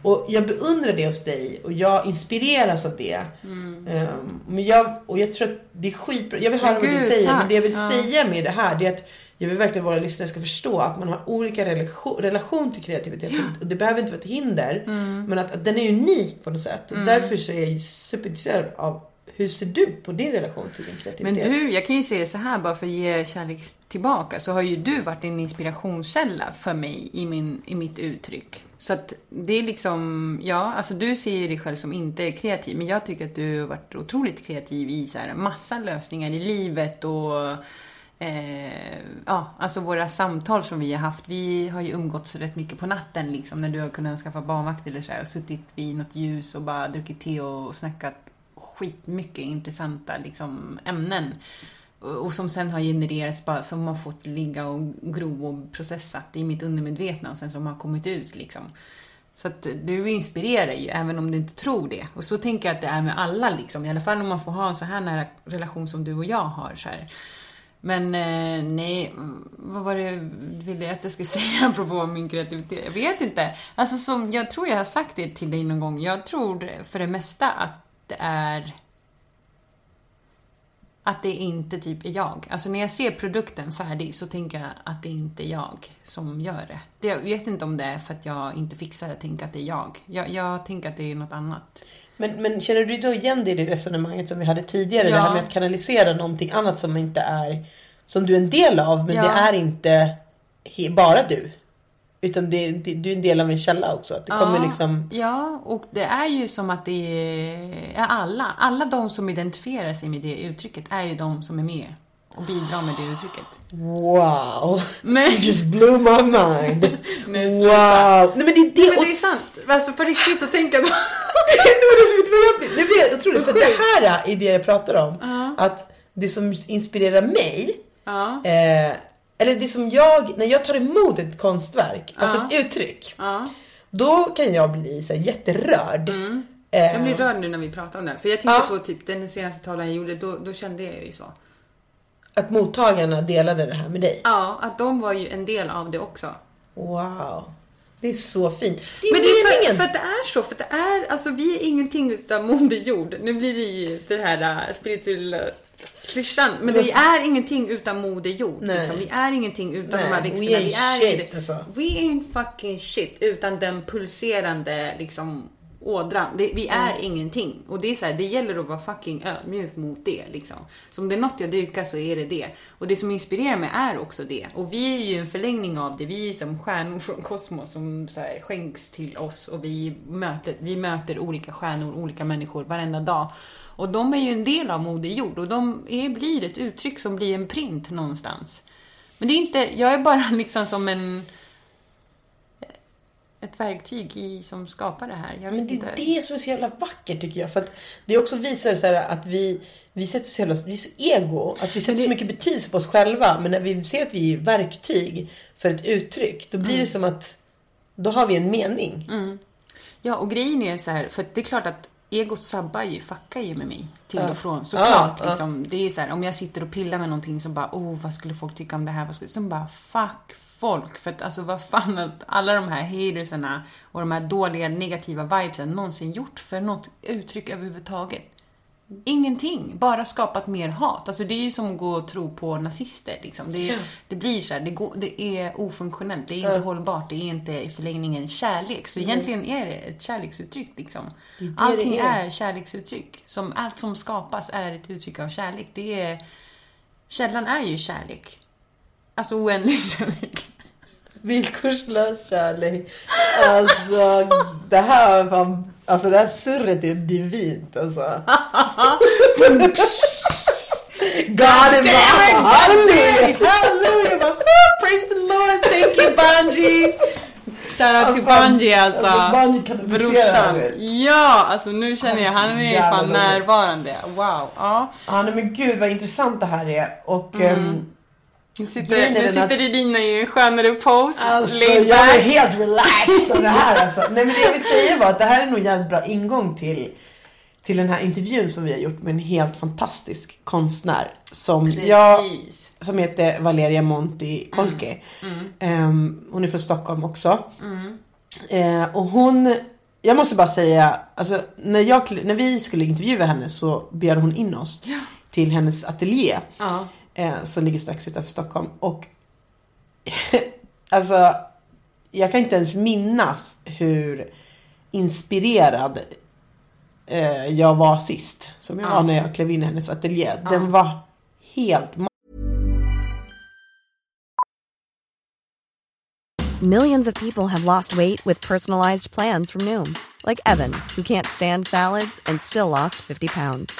Och jag beundrar det hos dig och jag inspireras av det. Ehm, men jag, och jag tror att det är skitbra. Jag vill höra vad du Gud, säger. Men tack. det jag vill Ja. säga med det här det är att jag vill verkligen att våra lyssnare ska förstå att man har olika relation, relation till kreativitet. Och det behöver inte vara ett hinder. Mm. Men att, att den är unik på något sätt. Och Därför så är jag superintresserad av hur ser du på din relation till din Men kreativitet? du, jag kan ju säga så här bara för att ge kärlek tillbaka så har ju du varit en inspirationskälla för mig i, min, i mitt uttryck. Så att det är liksom, ja, alltså du ser ju dig själv som inte kreativ men jag tycker att du har varit otroligt kreativ i så här massa lösningar i livet och eh, ja, alltså våra samtal som vi har haft. Vi har ju umgåtts rätt mycket på natten liksom när du har kunnat skaffa barnvakt eller så här och suttit vid något ljus och bara druckit te och snackat skitmycket intressanta liksom, ämnen. Och som sen har genererats, bara, som har fått ligga och gro och processat i mitt undermedvetna och sen som har kommit ut liksom. Så att du inspirerar ju, även om du inte tror det. Och så tänker jag att det är med alla liksom, i alla fall om man får ha en så här nära relation som du och jag har. Så här. Men eh, nej, mm, vad var det du ville att jag skulle säga apropå min kreativitet? Jag vet inte. Alltså som, jag tror jag har sagt det till dig någon gång. Jag tror för det mesta att det är att det inte typ är jag. Alltså när jag ser produkten färdig så tänker jag att det inte är jag som gör det. det jag vet inte om det är för att jag inte fixar det, jag tänker att det är jag. jag. Jag tänker att det är något annat. Men, men känner du då igen det i det resonemanget som vi hade tidigare? Ja. Det här med att kanalisera någonting annat som inte är som du är en del av men Ja. det är inte bara du. Utan det, det, du är en del av en källa också. Det kommer liksom... Ja, och det är ju som att det är alla. Alla de som identifierar sig med det uttrycket är ju de som är med och bidrar med det uttrycket. Wow! Men- You just blew my mind! Nej, wow! Nej men det är det. Men och- det är sant. Alltså på riktigt så tänker jag så. det var det som inte var jag blir. Jag otroligt. För det här är det jag pratar om. Att det som inspirerar mig. Ja. Eh, eller det som jag, när jag tar emot ett konstverk, alltså ett uttryck. Ja. Då kan jag bli så här, jätterörd. Mm. Jag blir rörd nu när vi pratar om det. här. För jag tänkte Ja. på typ den senaste tavlan jag gjorde, då, då kände jag ju så. Att mottagarna delade det här med dig. Ja, att de var ju en del av det också. Wow. Det är så fint. Det är Men det är för, meningen. för att det är så, för att det är, alltså vi är ingenting utan moder jord. Nu blir det ju det här äh, spirituella klyschan, men vi är ingenting utan moder jord. Liksom. Vi är ingenting utan Nej, de här we växterna. Vi ain't är shit, ingenting. alltså. We ain't fucking shit utan den pulserande liksom ådran. Det, vi är Mm. ingenting. Och det är så här, det gäller att vara fucking ödmjuk mot det liksom. Så om det är något jag dyrkar så är det det. Och det som inspirerar mig är också det. Och vi är ju en förlängning av det. Vi är som stjärnor från kosmos som så här skänks till oss. Och vi möter, vi möter olika stjärnor, olika människor varenda dag. Och de är ju en del av Moder Jord och de är, blir ett uttryck som blir en print någonstans. Men det är inte, jag är bara liksom som en ett verktyg i, som skapar det här. Jag vet Men det inte. är det som är så jävla vackert tycker jag. För att det också visar så att vi, vi sätter så jävla, vi är så ego. Att vi sätter så mycket betydelse på oss själva. Men när vi ser att vi är verktyg för ett uttryck. Då blir Mm. det som att då har vi en mening. Ja, och grejen är så här, för det är klart att egot sabbar ju, fuckar ju med mig till och från. Såklart. Ja, ja. Liksom, det är så här, om jag sitter och pillar med någonting så bara, oh, vad skulle folk tycka om det här? Vad skulle... Sen bara, fuck folk. För att alltså vad fan har alla de här hatersarna och de här dåliga negativa vibesen någonsin gjort för något uttryck överhuvudtaget? Ingenting, bara skapat mer hat. Alltså det är ju som att gå och tro på nazister. Liksom. Det, är, det blir så här, det, går, det är ofunktionellt, det är inte hållbart, det är inte i förlängningen kärlek. Så egentligen är det ett kärleksuttryck. Liksom. det Allting det är. är. kärleksuttryck. Som, allt som skapas är ett uttryck av kärlek. Det är, källan är ju kärlek. Alltså oändlig kärlek. Villkorslös kärlek. Alltså det här var alltså det här surret är divint alltså. God is Halleluja! Halleluja! bara, Praise the Lord, thank you Bungie! Shoutout till Bungie alltså. alltså, Brorsan. Ja, alltså nu känner jag, han är fan närvarande. Wow. Ja. Ja men gud vad intressant det här är. Och ehm, Nu sitter, nu sitter Edina i en skönare pose. Alltså jag är helt relaxed av det här alltså. Nej men det jag vill säga var att det här är nog jävligt bra ingång till, till den här intervjun som vi har gjort med en helt fantastisk konstnär. Som, jag, som heter Valeria Monti Kolke. Ehm, hon är från Stockholm också. Eh, och hon, jag måste bara säga, alltså, när, jag, när vi skulle intervjua henne så bjöd hon in oss till hennes ateljé. Ja. Eh, som ligger strax utanför Stockholm. Och alltså, jag kan inte ens minnas hur inspirerad eh, jag var sist. Som jag Ja. var när jag klev in i hennes ateljé. Den var helt Millions of people have lost weight with personalized plans from Noom, like Evan, who can't stand salads and still lost 50 pounds.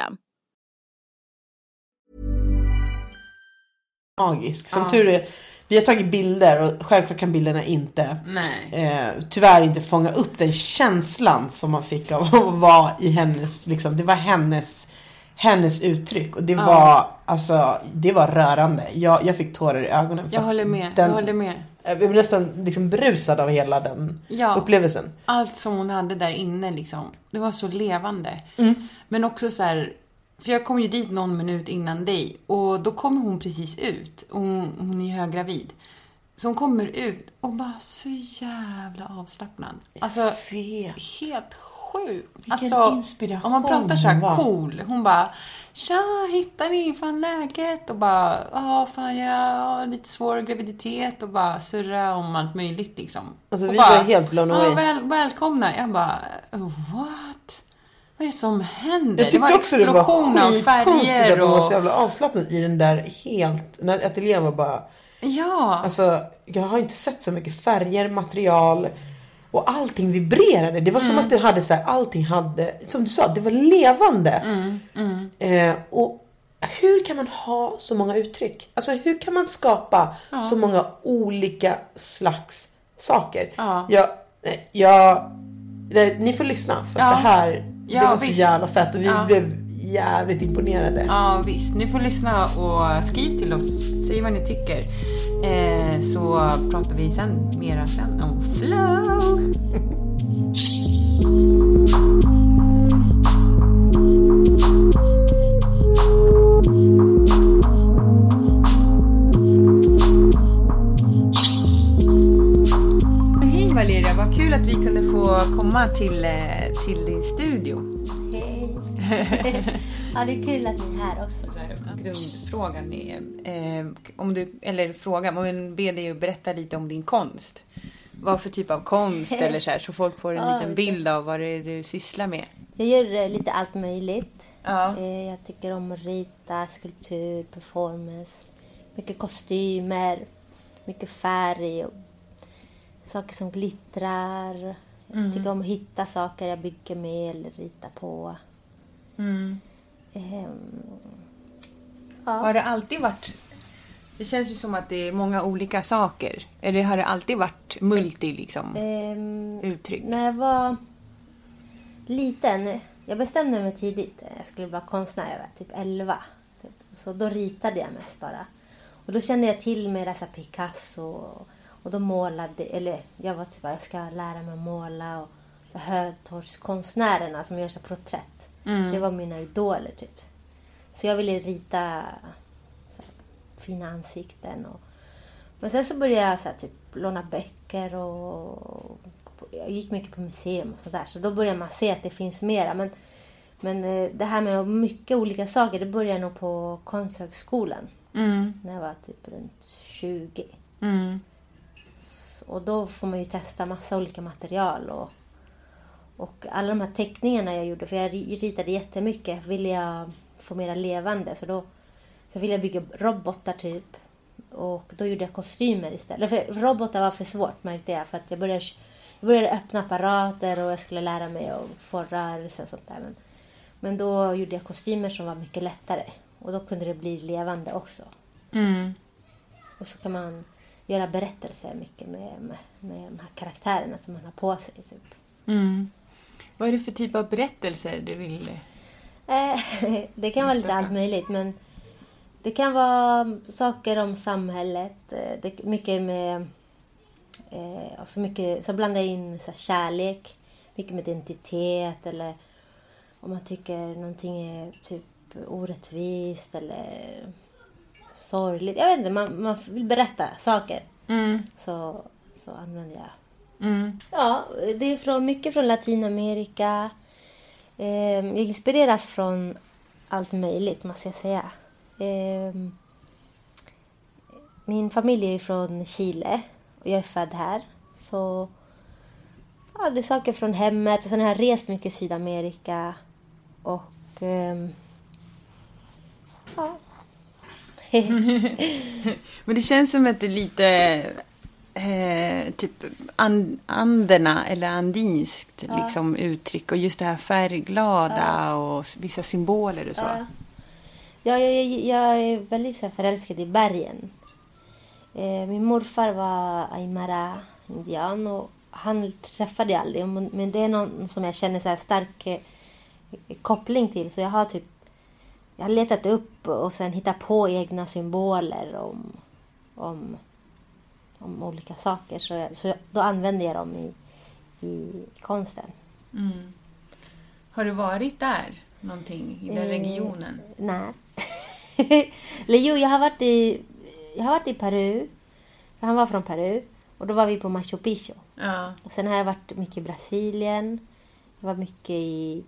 Magisk. Som tur är, vi har tagit bilder och självklart kan bilderna inte Nej. eh, tyvärr inte fånga upp den känslan som man fick av att vara i hennes, liksom, det var hennes, hennes uttryck. Och det var, Alltså det var rörande. Jag, jag fick tårar i ögonen. Jag håller med. Den, jag håller med. Jag blev nästan liksom brusad av hela den Ja. upplevelsen. Allt som hon hade där inne liksom. Det var så levande. Mm. Men också så här. För jag kom ju dit någon minut innan dig och då kommer hon precis ut. Och hon, hon är höggravid. Så hon kommer ut och bara så jävla avslappnad. Alltså helt sjuk. Vilken alltså, inspiration Om man pratar så här var. cool. Hon bara Tja, hittar ni? Fan läget? Och bara, ja fan jag har lite svår graviditet och bara surra om allt möjligt liksom. Alltså, och vi var helt blown away. Ja, väl, välkomna. Jag bara, what? Vad är det som händer? Jag tyckte också det var explosion av färger att hon var och... så jävla avslappnad i den där helt... När ateljén var bara... Ja. Alltså, jag har inte sett så mycket färger, material och allting vibrerade. Det var som Mm. att du hade så här, allting hade, som du sa, det var levande. Mm, Eh, och hur kan man ha så många uttryck? Alltså hur kan man skapa så många olika slags saker? Ja. Jag, eh, jag, det, ni får lyssna för Ja. det här det Ja, var så visst. jävla fett och vi Ja. blev jävligt imponerade. Ja, visst. Ni får lyssna och skriv till oss. Säg vad ni tycker. Eh, så pratar vi sen mera sen om flow. Till, eh, till din studio. Hej. ja, det är kul att ni är här också. Grundfrågan är, eh, om du, eller frågan, om jag ber dig att berätta lite om din konst. Vad för typ av konst eller så här, så folk får en Ja, liten bild av vad det är du sysslar med. Jag gör eh, lite allt möjligt. Ja. Eh, Jag tycker om att rita, skulptur, performance. Mycket kostymer, mycket färg och saker som glittrar. Jag tycker om att hitta saker jag bygger med eller ritar på. Ehm, Har det alltid varit... Det känns ju som att det är många olika saker. Eller har det alltid varit multi liksom? ehm, Uttryck. När jag var liten, jag bestämde mig tidigt jag skulle vara konstnär. Jag var typ 11. Typ. Så då ritade jag mest bara. Och då kände jag till mera så Picasso. Och, och då målade, eller jag var typ jag ska lära mig att måla. Och Hötorgskonstnärerna som gör så porträtt. Det var mina idoler typ. Så jag ville rita här, fina ansikten. Och, men sen så började jag så här, typ låna böcker och jag gick mycket på museum och sådär. Så då börjar man se att det finns mera. Men, men eh, det här med mycket olika saker, det började nog på Konsthögskolan. När jag var typ runt 20. Och då får man ju testa massa olika material. Och, och alla de här teckningarna jag gjorde, för jag ri- ritade jättemycket, ville jag få mera levande. Så då så ville jag bygga robotar typ. Och då gjorde jag kostymer istället. För robotar var för svårt märkte jag. För att jag började, jag började öppna apparater och jag skulle lära mig att få rörelse och sånt där. Men, men då gjorde jag kostymer som var mycket lättare. Och då kunde det bli levande också. Och så kan man göra berättelser mycket med, med, med de här karaktärerna som man har på sig. Typ. Vad är det för typ av berättelser du vill... Eh, det kan vara lite allt möjligt men det kan vara saker om samhället. eh, Det, mycket med... Eh, så, mycket, så blandar jag in så här, kärlek, mycket med identitet eller om man tycker någonting är typ orättvist eller sorgligt. Jag vet inte, man, man vill berätta saker. Så, så använder jag Ja, det är från, mycket från Latinamerika. Eh, jag inspireras från allt möjligt, måste jag säga. Eh, min familj är från Chile och jag är född här. Så ja, det är saker från hemmet. Och sen har jag rest mycket i Sydamerika. Och... ehm, ja. Men det känns som att det är lite eh, typ and, anderna eller andinskt liksom, uttryck och just det här färgglada och s- vissa symboler och så. Ja. Ja, jag, jag, är väldigt så förälskad i bergen. Eh, min morfar var aymara-indian och han träffade jag aldrig. Men det är någon som jag känner så stark eh, koppling till. Så jag har typ jag har letat upp och sen hittat på egna symboler om, om, om olika saker. Så, jag, så jag, då använder jag dem i, i konsten. Mm. Har du varit där någonting i den Eh, regionen? Nej. Eller jo, jag har varit i, jag har varit i Peru. För han var från Peru. Och då var vi på Machu Picchu. Ja. Och sen har jag varit mycket i Brasilien. Var mycket i,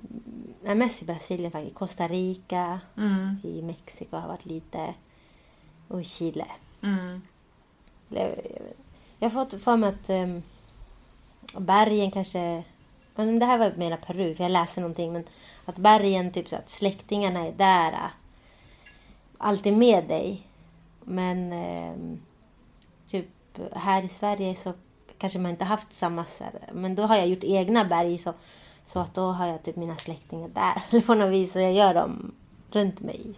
nej mest i Brasilien faktiskt. Costa Rica. Mm. I Mexiko har varit lite. Och i Chile. Mm. Jag, har fått för mig att um, bergen kanske... Men det här var mera Peru, för jag läste någonting. Men att bergen, typ så att släktingarna är där. Alltid med dig. Men ehm, typ här i Sverige så kanske man inte haft samma... Men då har jag gjort egna berg. Så, så att då har jag typ mina släktingar där. Eller på något vis. Och jag gör dem runt mig.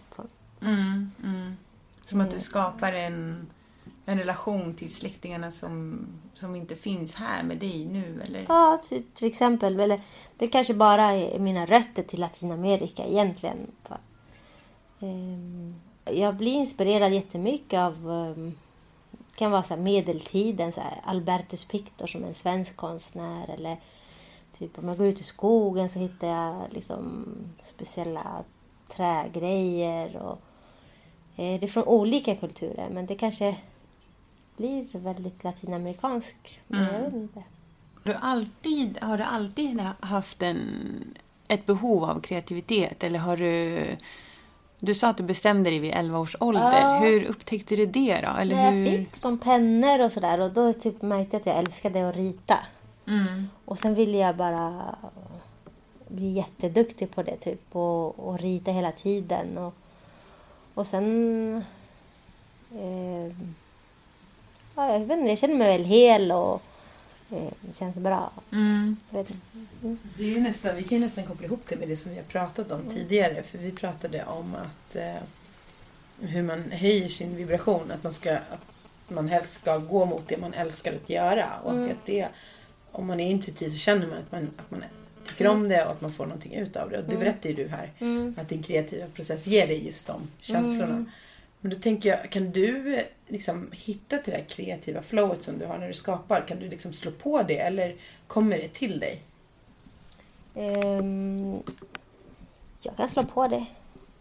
Mm. Mm. Som att du skapar en, en relation till släktingarna som, som inte finns här med dig nu, eller? Ja, till, till exempel. Eller, det kanske bara är mina rötter till Latinamerika egentligen. Ehm, jag blir inspirerad jättemycket av um, kan vara så medeltiden, så Albertus Pictor som en svensk konstnär. Eller typ om jag går ut i skogen så hittar jag liksom speciella trägrejer. Och, eh, det är från olika kulturer men det kanske blir väldigt latinamerikanskt. Men jag Mm. vet inte. Du alltid, har du alltid haft en, ett behov av kreativitet eller har du... Du sa att du bestämde dig vid 11 års ålder. Ja. Hur upptäckte du det då? Eller hur... jag fick som pennor och sådär och då typ märkte jag att jag älskade att rita. Mm. Och sen ville jag bara bli jätteduktig på det typ och, och rita hela tiden. Och, och sen... Eh, ja, jag vet inte, jag känner mig väl hel och eh, det känns bra. Mm. Mm. Det är ju nästan, vi kan ju nästan koppla ihop det med det som vi har pratat om tidigare. För vi pratade om att eh, hur man höjer sin vibration. Att man, ska, att man helst ska gå mot det man älskar att göra. Och Mm. att det, om man är intuitiv så känner man att man, att man tycker om det och att man får någonting ut av det. Och det Mm. berättar ju du här. Mm. Att din kreativa process ger dig just de känslorna. Mm. Men då tänker jag, kan du liksom hitta till det här kreativa flowet som du har när du skapar? Kan du liksom slå på det eller kommer det till dig? Ehm, jag kan slå på det.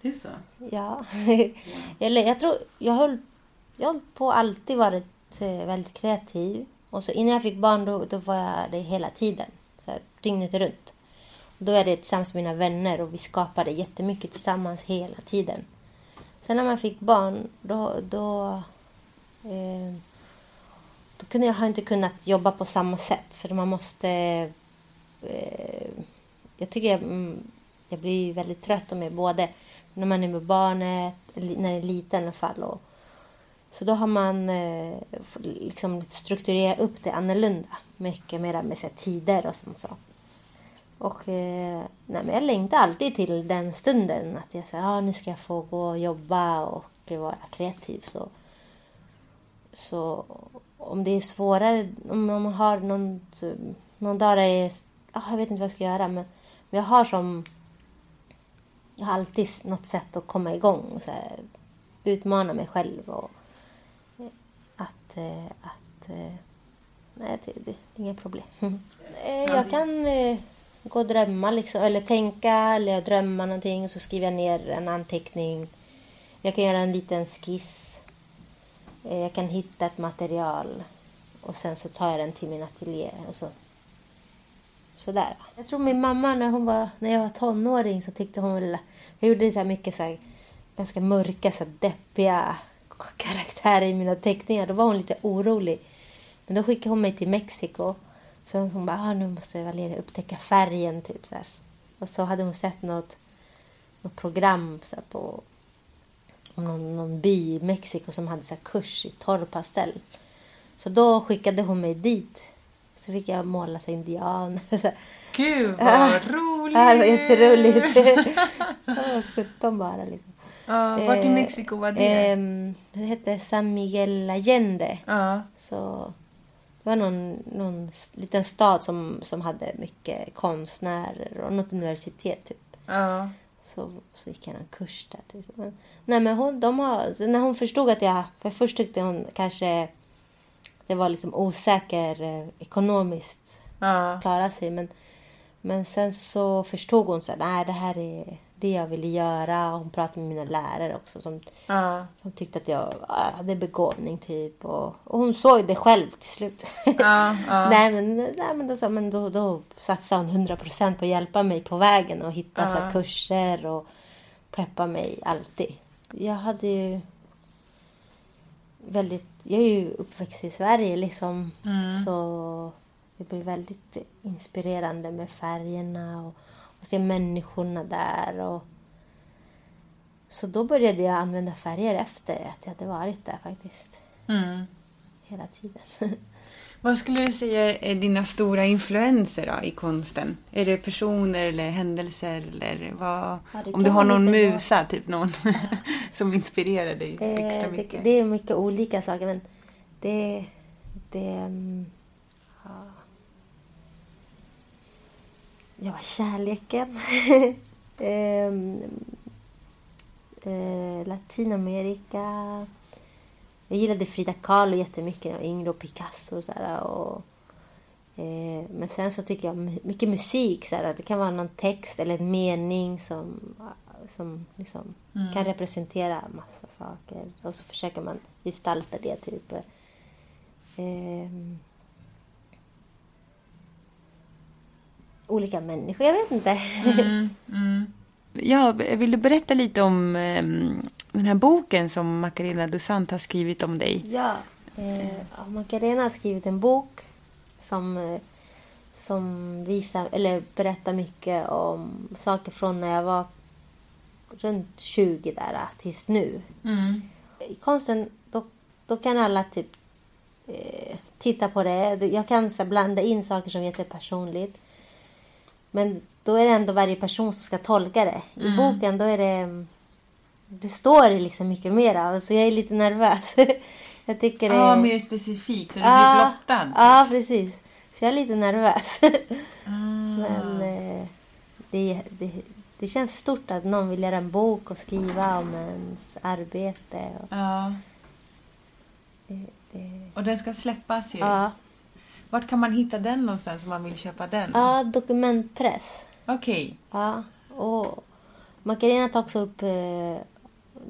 Det är så? Ja. Eller jag tror, jag höll, jag höll på alltid varit eh, väldigt kreativ. Och så innan jag fick barn då, då var jag det hela tiden. Så här, dygnet runt. Och då är det tillsammans med mina vänner och vi skapade jättemycket tillsammans hela tiden. Sen när man fick barn då, då, eh, då kunde jag har inte kunnat jobba på samma sätt. För man måste... Eh, jag tycker jag, mm, jag blir väldigt trött om jag både när man är med barnet, när det är liten i alla fall. Och, så då har man eh, liksom strukturerat upp det annorlunda. Mycket mer med så här, tider och sånt så. Och eh, nej, men jag längtar alltid till den stunden. Att jag säger, ah, nu ska jag få gå och jobba och vara kreativ. Så, så om det är svårare, om man har någon, någon dag där jag, är, ah, jag vet inte vad jag ska göra. Men, men jag har som, jag har alltid något sätt att komma igång. Och så här, utmana mig själv. Och, att, eh, att eh, nej, det, det är inga problem. Eh, jag kan gå och drömma liksom, eller tänka eller drömma någonting. Så skriver jag ner en anteckning. Jag kan göra en liten skiss. Jag kan hitta ett material och sen så tar jag den till min ateljé och så sådär. Jag tror min mamma när hon var när jag var tonåring så tyckte hon väl jag gjorde så här mycket så här, ganska mörka så här, deppiga karaktärer i mina teckningar. Då var hon lite orolig. Men då skickade hon mig till Mexiko. Så hon bara, ah, nu måste Valeria upptäcka färgen typ så här. Och så hade hon sett något, något program så här, på om någon, någon by i Mexiko som hade så här kurs i torrpastell. Så då skickade hon mig dit. Så fick jag måla så indianer. Gud vad roligt! Ja, det var jätteroligt. Jag var 17 bara liksom. Ja, vart i Eh, Mexiko var det? ehm, det hette San Miguel Allende. ja. Så det var någon, någon liten stad som, som hade mycket konstnärer och något universitet typ. ja. så, så gick jag en kurs där. Typ. Men, nej men hon, de har, när hon förstod att jag, för först tyckte hon kanske det var liksom osäker eh, ekonomiskt Ja. klara sig. Men, men sen så förstod hon så här, nej det här är det jag ville göra. Hon pratade med mina lärare också som, Ja. som tyckte att jag hade begåvning typ. Och, och hon såg det själv till slut. Ja, ja. nej men, nej, men, då, sa- men då, då satsade hon 100% på att hjälpa mig på vägen och hitta så här, kurser och peppa mig alltid. Jag hade ju väldigt, jag är ju uppväxt i Sverige liksom. Så det blir väldigt inspirerande med färgerna och, och se människorna där. Och, så då började jag använda färger efter att jag hade varit där faktiskt. Mm. Hela tiden. Vad skulle du säga är dina stora influenser då, i konsten? Är det personer eller händelser? Eller vad? Ja, det Om du har vara någon musa, typ någon som inspirerar dig extra Eh, det, mycket? det är mycket olika saker men det... det mm, ja. Jag var kärleken. Ehm, eh, Latinamerika. Jag gillade Frida Kahlo jättemycket när jag var yngre och Picasso och sådär. Och, eh, men sen så tycker jag my- mycket musik. Sådär. Det kan vara någon text eller en mening som, som liksom kan representera massa saker. Och så försöker man gestalta det typ. Ehm, olika människor, jag vet inte. Ja, vill du berätta lite om ehm, den här boken som Macarena Dusant har skrivit om dig? Ja, eh, Macarena har skrivit en bok som, eh, som visar, eller berättar mycket om saker från när jag var runt 20 där eh, tills nu. I konsten, då, då kan alla typ eh, titta på det. Jag kan så blanda in saker som är jättepersonligt. Men då är det ändå varje person som ska tolka det. I boken då är det... Det står liksom mycket mer. Så jag är lite nervös. jag tycker det... Ja, mer specifikt, så du Ja, blir blottad. Ja, precis. Så jag är lite nervös. Ah. Men eh, det, det, det känns stort att någon vill göra en bok och skriva om ens arbete. Och, Ja, det, det, och den ska släppas ju. ja. Vart kan man hitta den någonstans om man vill köpa den? ja, dokumentpress. Okej. Ja, och Macarena tar också upp eh,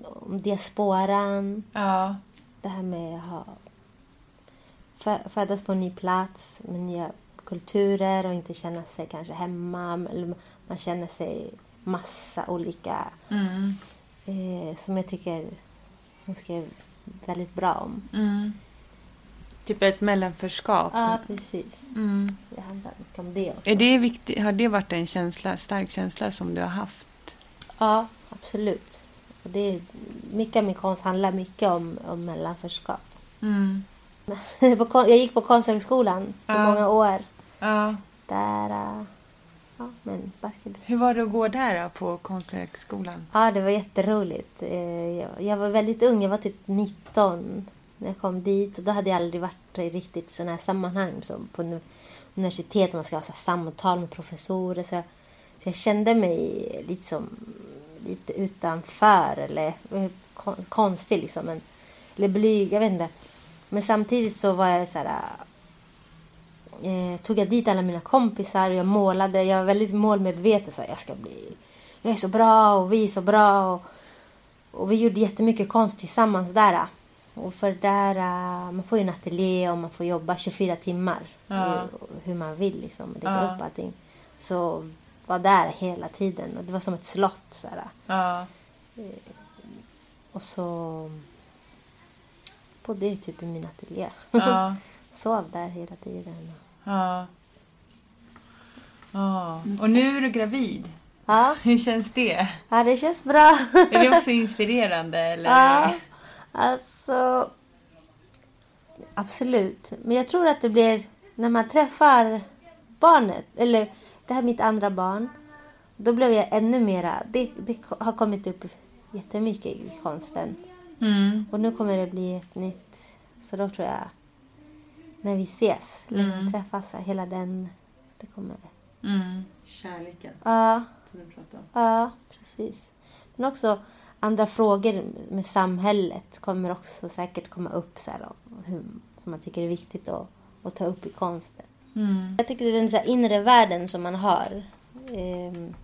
om diasporan. Ja. Det här med att födas på en ny plats med nya kulturer och inte känna sig kanske hemma. Man känner sig massa olika Mm. eh, som jag tycker hon skrev väldigt bra om. Mm. Typ ett mellanförskap. Ja, precis. Mm. Det handlar mycket om det också. Är det viktigt, har det varit en känsla, stark känsla som du har haft? Ja, absolut. Och det är, mycket av min konst handlar mycket om, om mellanförskap. Mm. Jag gick på Konsthögskolan i Ja. många år. Ja. Där... äh, ja, men. Hur var det att gå där då, på Konsthögskolan? Ja, det var jätteroligt. Eh, jag var väldigt ung. Jag var typ 19 när jag kom dit. Och då hade jag aldrig varit i riktigt sådana här sammanhang som på uni- universitet. Man ska ha så samtal med professorer. Så jag, så jag kände mig lite som lite utanför eller konstig liksom. Men, eller blyg, jag vet inte. Men samtidigt så var jag så här eh, tog jag dit alla mina kompisar och jag målade. Jag var väldigt målmedveten. Så här, jag ska bli... Jag är så bra och vi är så bra. Och, och vi gjorde jättemycket konst tillsammans där. Och för där, eh, man får ju en ateljé och man får jobba 24 timmar. Ja. eh, Hur man vill liksom. Lägga Ja. upp allting. Så var där hela tiden. Och det var som ett slott. Så. Ja. Och så bodde jag typ i min ateljé. Ja. Sov där hela tiden. Ja. ja. Och nu är du gravid. Ja, Hur känns det? ja det känns bra. Är det också inspirerande? Eller? Ja, alltså... Absolut. Men jag tror att det blir när man träffar barnet, eller det här är mitt andra barn. Då blev jag ännu mera... Det, det har kommit upp jättemycket i konsten. Mm. Och nu kommer det bli ett nytt. Så då tror jag, när vi ses, när vi träffas, hela den... Det kommer... Mm. Kärleken. Ja, som du pratar om. Ja, precis. Men också andra frågor med samhället kommer också säkert komma upp så här, hur, som man tycker är viktigt att, att ta upp i konsten. Jag tycker den så här inre världen som man har. ehm,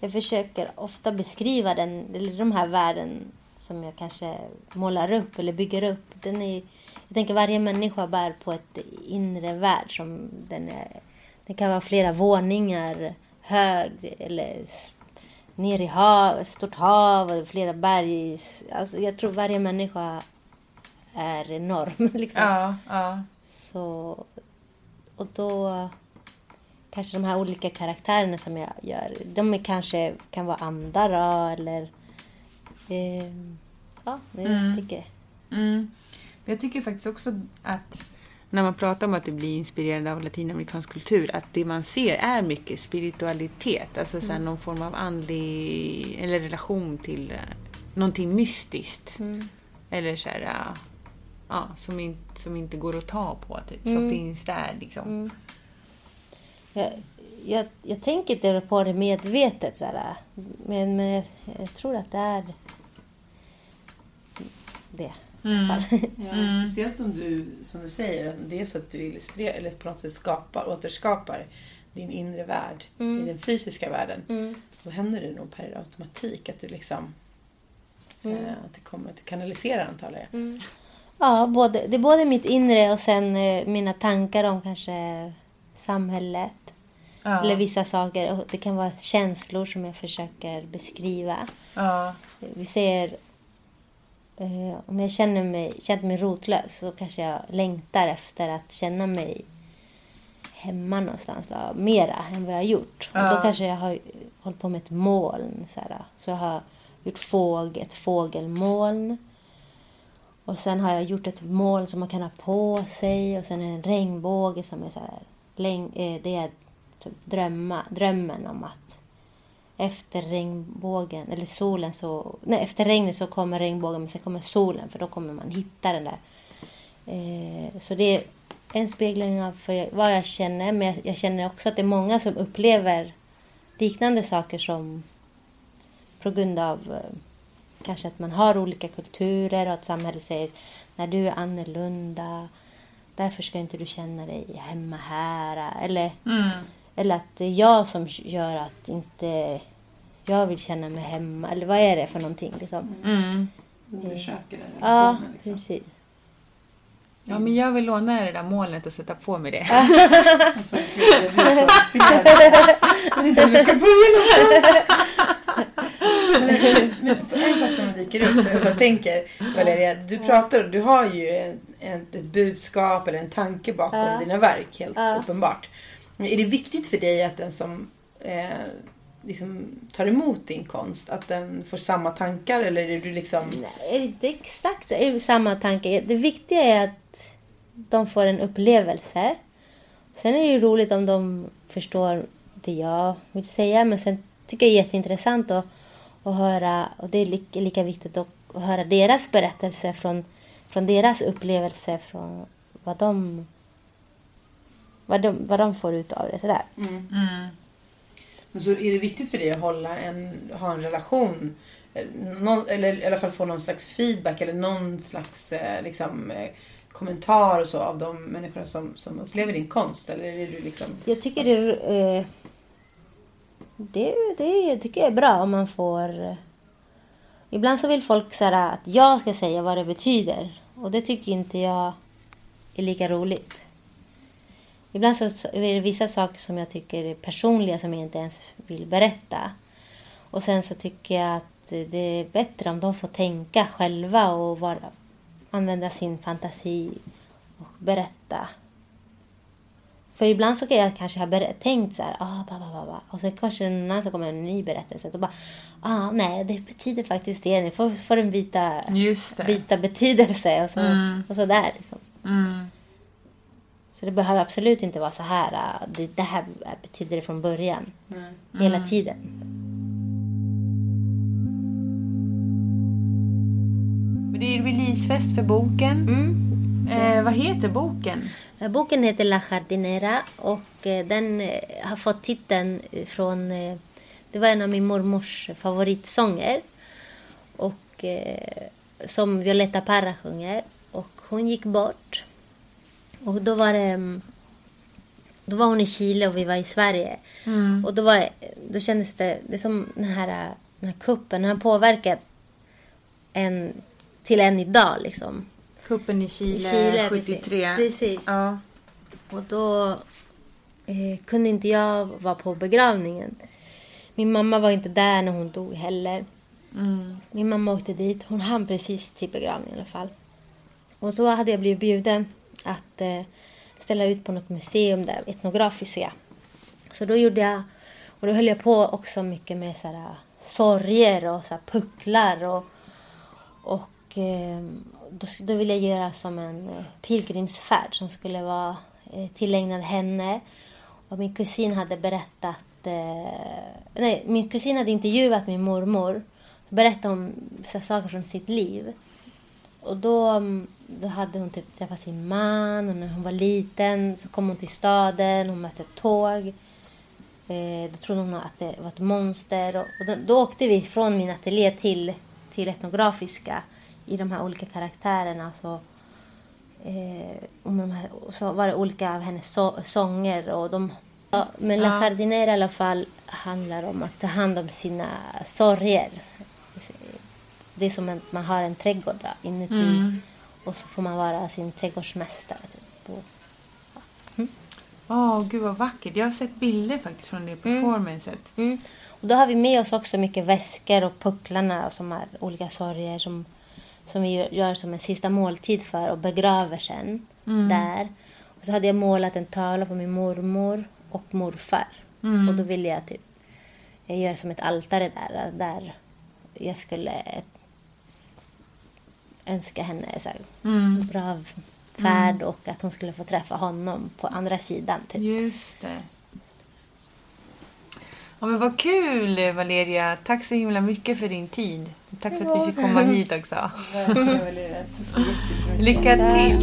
jag försöker ofta beskriva den, eller de här världen som jag kanske målar upp eller bygger upp. Den är, jag tänker varje människa bär på ett inre värld som den är. Det kan vara flera våningar hög eller ner i hav, ett stort hav och flera berg. Alltså jag tror varje människa är enorm. Liksom. Ja, ja. Så, och då kanske de här olika karaktärerna som jag gör, de kanske kan vara andar eller eh, ja, jag tycker Mm. Jag tycker faktiskt också att när man pratar om att det blir inspirerad av latinamerikansk kultur, att det man ser är mycket spiritualitet. Alltså så här, någon form av andlig, eller relation till eh, någonting mystiskt. Eller så här, ja, som, in, som inte går att ta på, typ. Som finns där liksom. jag, jag, jag tänker inte på det medvetet så här, men, men jag tror att det är det. Fall. Ja, Speciellt om du, som du säger, det är så att du illustrerar eller på något sätt skapar, återskapar din inre värld i den fysiska världen. Då händer det nog per automatik att du liksom eh, att det kommer att kanalisera antagligen. jag. Ja, både, det är både mitt inre och sen eh, mina tankar om kanske samhället. Eller vissa saker. Och Det kan vara känslor som jag försöker beskriva. Ja. Vi ser... Eh, om jag känner mig, känner mig rotlös så kanske jag längtar efter att känna mig hemma någonstans. Då, mera än vad jag har gjort. Och då kanske jag har hållit på med ett moln. Så, här, så jag har gjort fåg, ett fågelmoln. Och sen har jag gjort ett moln som man kan ha på sig. Och sen en regnbåge som är så här... Läng, eh, det är typ drömma, drömmen om att efter regnbågen, eller solen så... Nej, efter regnet så kommer regnbågen men sen kommer solen för då kommer man hitta den där. Eh, så det är en spegling av för vad jag känner men jag, jag känner också att det är många som upplever liknande saker som på grund av eh, kanske att man har olika kulturer och att samhället säger när du är annorlunda därför ska inte du känna dig hemma här. Eller, mm eller att det är jag som gör att inte jag vill känna mig hemma. Eller vad är det för någonting? Liksom? Undersöker den Ja, liksom. precis. ja, men jag vill låna det där molnet och sätta på mig det. Jag vet inte hur vi ska börja någonstans. Men, en sak som dyker upp, som jag tänker Valeria, du pratar, du har ju en, ett budskap eller en tanke bakom dina verk, helt uppenbart. Är det viktigt för dig att den som eh, liksom tar emot din konst, att den får samma tankar eller är du liksom... Nej, är exakt så? Är det samma tankar. Det viktiga är att de får en upplevelse. Sen är det ju roligt om de förstår det jag vill säga. Men sen tycker jag det är jätteintressant att, att höra, och det är lika, lika viktigt att, att höra deras berättelse från, från deras upplevelse, från vad de, vad de, vad de får ut av det. Sådär. Men så är det viktigt för dig att hålla en, ha en relation eh, någon, eller i alla fall få någon slags feedback eller någon slags eh, liksom, eh, kommentar och så av de människorna som, som upplever din konst? Eller är du liksom... Jag tycker det, eh, det, det tycker jag är bra om man får... Ibland så vill folk så här, att jag ska säga vad det betyder. Och det tycker inte jag är lika roligt. Ibland så så är det vissa saker som jag tycker är personliga som jag inte ens vill berätta. Och sen så tycker jag att det är bättre om de får tänka själva och vara, använda sin fantasi och berätta. För ibland så kan jag kanske ha tänkt så här, ah, ba, ba, ba, och så kanske någon annan som kommer en ny berättelse. Då bara, ah, nej, det betyder faktiskt det. Ni får, får en byta, Just det. byta betydelse och så, och så där. Liksom. Mm. Så det behöver absolut inte vara så här, ah, det, det här betyder det från början. Hela tiden. Men det är releasefest för boken. Eh, vad heter boken? Eh, Boken heter La Jardinera och eh, den eh, har fått titeln från det var en av min mormors favoritsånger. Och som Violetta Parra sjunger. Och hon gick bort. Och då var det... mm, Då var hon i Chile och vi var i Sverige. Och då, var, då kändes det, det som den här, den här kuppen, den har påverkat en till än idag liksom. Kuppen i Chile, I Chile, 73. precis. Ja. Och då eh, kunde inte jag vara på begravningen. Min mamma var inte där när hon dog heller. Min mamma åkte dit. Hon hann precis till begravningen i alla fall. Och så hade jag blivit bjuden att eh, ställa ut på något museum där, etnografiska. Så då gjorde jag, och då höll jag på också mycket med så här, sorger och så här, pucklar och, och eh, då, då ville jag göra som en eh, pilgrimsfärd som skulle vara eh, tillägnad henne. Och min kusin hade berättat, eh, nej min kusin hade intervjuat min mormor. Berättat om så här, saker från sitt liv. Och då, mm, då hade hon typ träffat sin man och när hon var liten så kom hon till staden, hon mötte ett tåg. Eh, då trodde hon att det var ett monster. Och, och då, då åkte vi från min ateljé till, till etnografiska i de här olika karaktärerna. Så, eh, de här, och så var det olika av hennes så, sånger. Och de, ja, men La Jardinera i alla fall handlar om att ta hand om sina sorger. Det är som att man har en trädgård där inuti. Och så får man vara sin trädgårdsmästare. Typ. Och, Åh, gud vad vackert. Jag har sett bilder faktiskt från det performancet. Mm. Och då har vi med oss också mycket väskor och pucklarna som är olika sorger som, som vi gör- som en sista måltid för och begraver sen där. Och så hade jag målat en tavla på min mormor och morfar. Och då ville jag typ jag göra som ett altare där, där jag skulle önska henne så här, bra färd och att hon skulle få träffa honom på andra sidan. Typ. Just det. Ja, men vad kul Valeria. Tack så himla mycket för din tid. Tack för att vi fick komma hit också. Lycka till!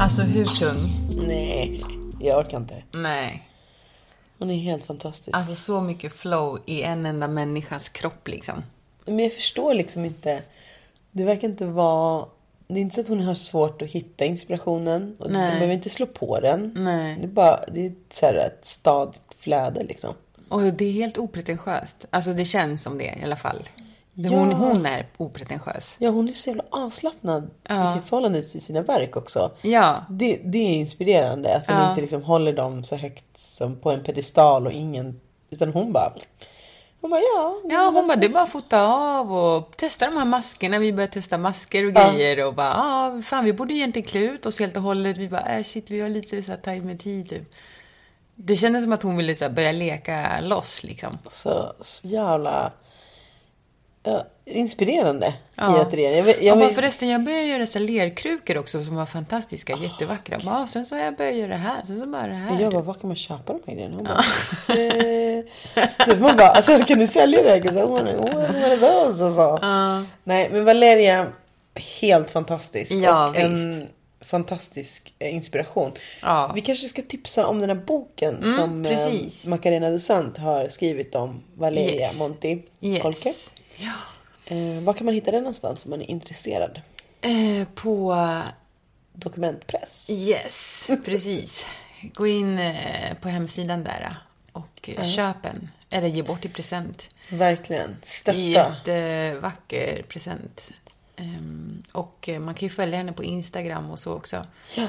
Alltså hur tung? Nej, jag orkar inte. Nej. Hon är helt fantastisk. Alltså så mycket flow i en enda människas kropp liksom. Men jag förstår liksom inte. Det verkar inte vara... Det är inte så att hon har svårt att hitta inspirationen. Och Nej. De behöver inte slå på den. Nej. Det är bara det är så här ett stadigt flöde liksom. Och det är helt opretentiöst. Alltså det känns som det i alla fall. Det- Ja. Hon, hon är opretentiös. Ja, hon är så jävla avslappnad Ja. i sitt förhållande till sina verk också. Ja. Det, det är inspirerande att hon Ja. inte liksom håller dem så högt som på en pedestal och ingen... Utan hon bara... Hon bara ja. Ja, hon bara, det är bara att fota av och testa de här maskerna. Vi började testa masker och Ja. grejer och bara, ah, fan vi borde egentligen klä ut oss helt och hållet. Vi bara, äh, shit vi har lite så här tajt med tid typ. Det kändes som att hon ville så här, börja leka loss liksom. Så, så jävla... Ja, inspirerande Ja. i ateljén. Jag, jag, Jag bara, förresten, jag började göra så lerkrukor också som var fantastiska, jättevackra. Bara, ah, sen så har jag börjat göra det här, sen så bara det här. jag bara, var kan man köpa de här grejerna? Hon bara, eh, man bara, alltså kan du sälja det? här? Så hon bara, oh, those? Och så. Nej, men Valeria, helt fantastisk. Ja, och en fantastisk eh, inspiration. Ja. Vi kanske ska tipsa om den här boken Mm, som precis. eh, Macarena Dusant har skrivit om Valeria Yes. Monti Yes. Kolke. Ja. Eh, var kan man hitta den någonstans om man är intresserad? Eh, på... Dokumentpress. Yes, precis. Gå in eh, på hemsidan där och eh, köp en. Eller ge bort i present. Verkligen. Stötta. Jättevacker present. Ehm, och eh, man kan ju följa henne på Instagram och så också. Ja.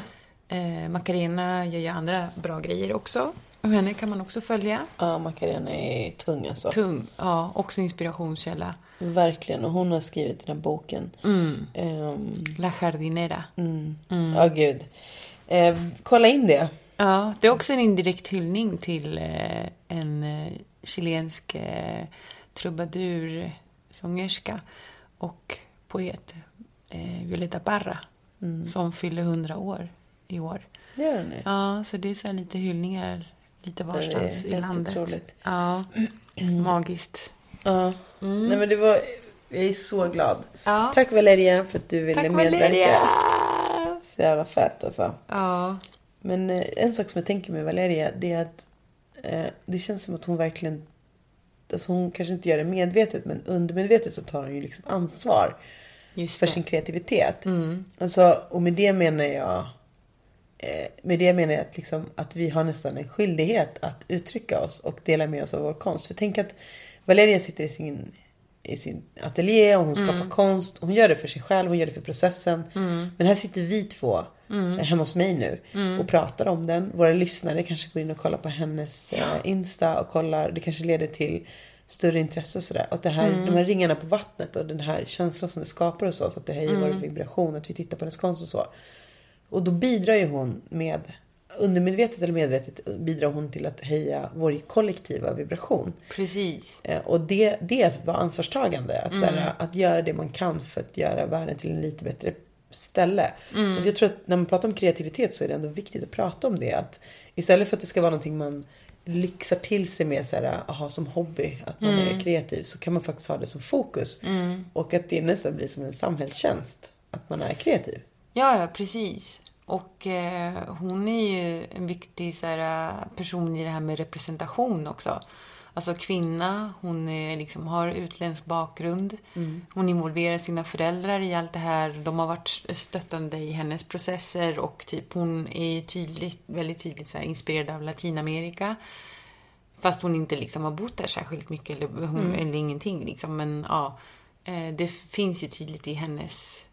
Eh, Macarena gör ju andra bra grejer också. Och henne kan man också följa. Ja, Macarena är tung alltså. Tung, ja, också inspirationskälla. Verkligen. Och hon har skrivit den här boken. Mm. Ehm, La Jardinera. Ja, gud. Eh, kolla in det. Ja, det är också en indirekt hyllning till eh, en eh, chilensk eh, trubadursångerska och poet, eh, Violeta Parra, som fyller 100 år i år. Det gör den nu. Ja, så det är så lite hyllningar lite varstans i landet. otroligt. Ja, magiskt. Ja. Nej, men det var... Jag är så glad. Ja. Tack Valeria för att du ville Tack medverka. Valeria! Så jävla fett alltså. Ja, Men eh, en sak som jag tänker med Valeria det är att eh, det känns som att hon verkligen Alltså hon kanske inte gör det medvetet men undermedvetet så tar hon ju liksom ansvar för sin kreativitet. Alltså, och med det menar jag med det menar jag att, liksom, att vi har nästan en skyldighet att uttrycka oss och dela med oss av vår konst. För tänk att Valeria sitter i sin, i sin ateljé och hon skapar konst. Hon gör det för sig själv, hon gör det för processen. Men här sitter vi två eh, hemma hos mig nu och pratar om den. Våra lyssnare kanske går in och kollar på hennes eh, Insta och kollar. Det kanske leder till större intresse och sådär. Och det här, de här ringarna på vattnet och den här känslan som det skapar hos oss. Att det höjer vår vibration, att vi tittar på hennes konst och så. Och då bidrar ju hon med, undermedvetet eller medvetet, bidrar hon till att höja vår kollektiva vibration. Precis. Eh, Och det, det är att vara ansvarstagande. Att, så här, att göra det man kan för att göra världen till en lite bättre ställe. Och jag tror att när man pratar om kreativitet så är det ändå viktigt att prata om det. Att istället för att det ska vara någonting man lyxar till sig med så här, aha, som hobby, att man är kreativ, så kan man faktiskt ha det som fokus. Och att det nästan blir som en samhällstjänst, att man är kreativ. Ja, ja, precis. Och eh, hon är ju en viktig så här, person i det här med representation också. Alltså kvinna, hon är, liksom, har utländsk bakgrund. Hon involverar sina föräldrar i allt det här. De har varit stöttande i hennes processer och typ hon är tydligt, väldigt tydligt så här, inspirerad av Latinamerika. Fast hon inte liksom har bott där särskilt mycket eller, hon, eller ingenting liksom. Men ja, eh, det finns ju tydligt i hennes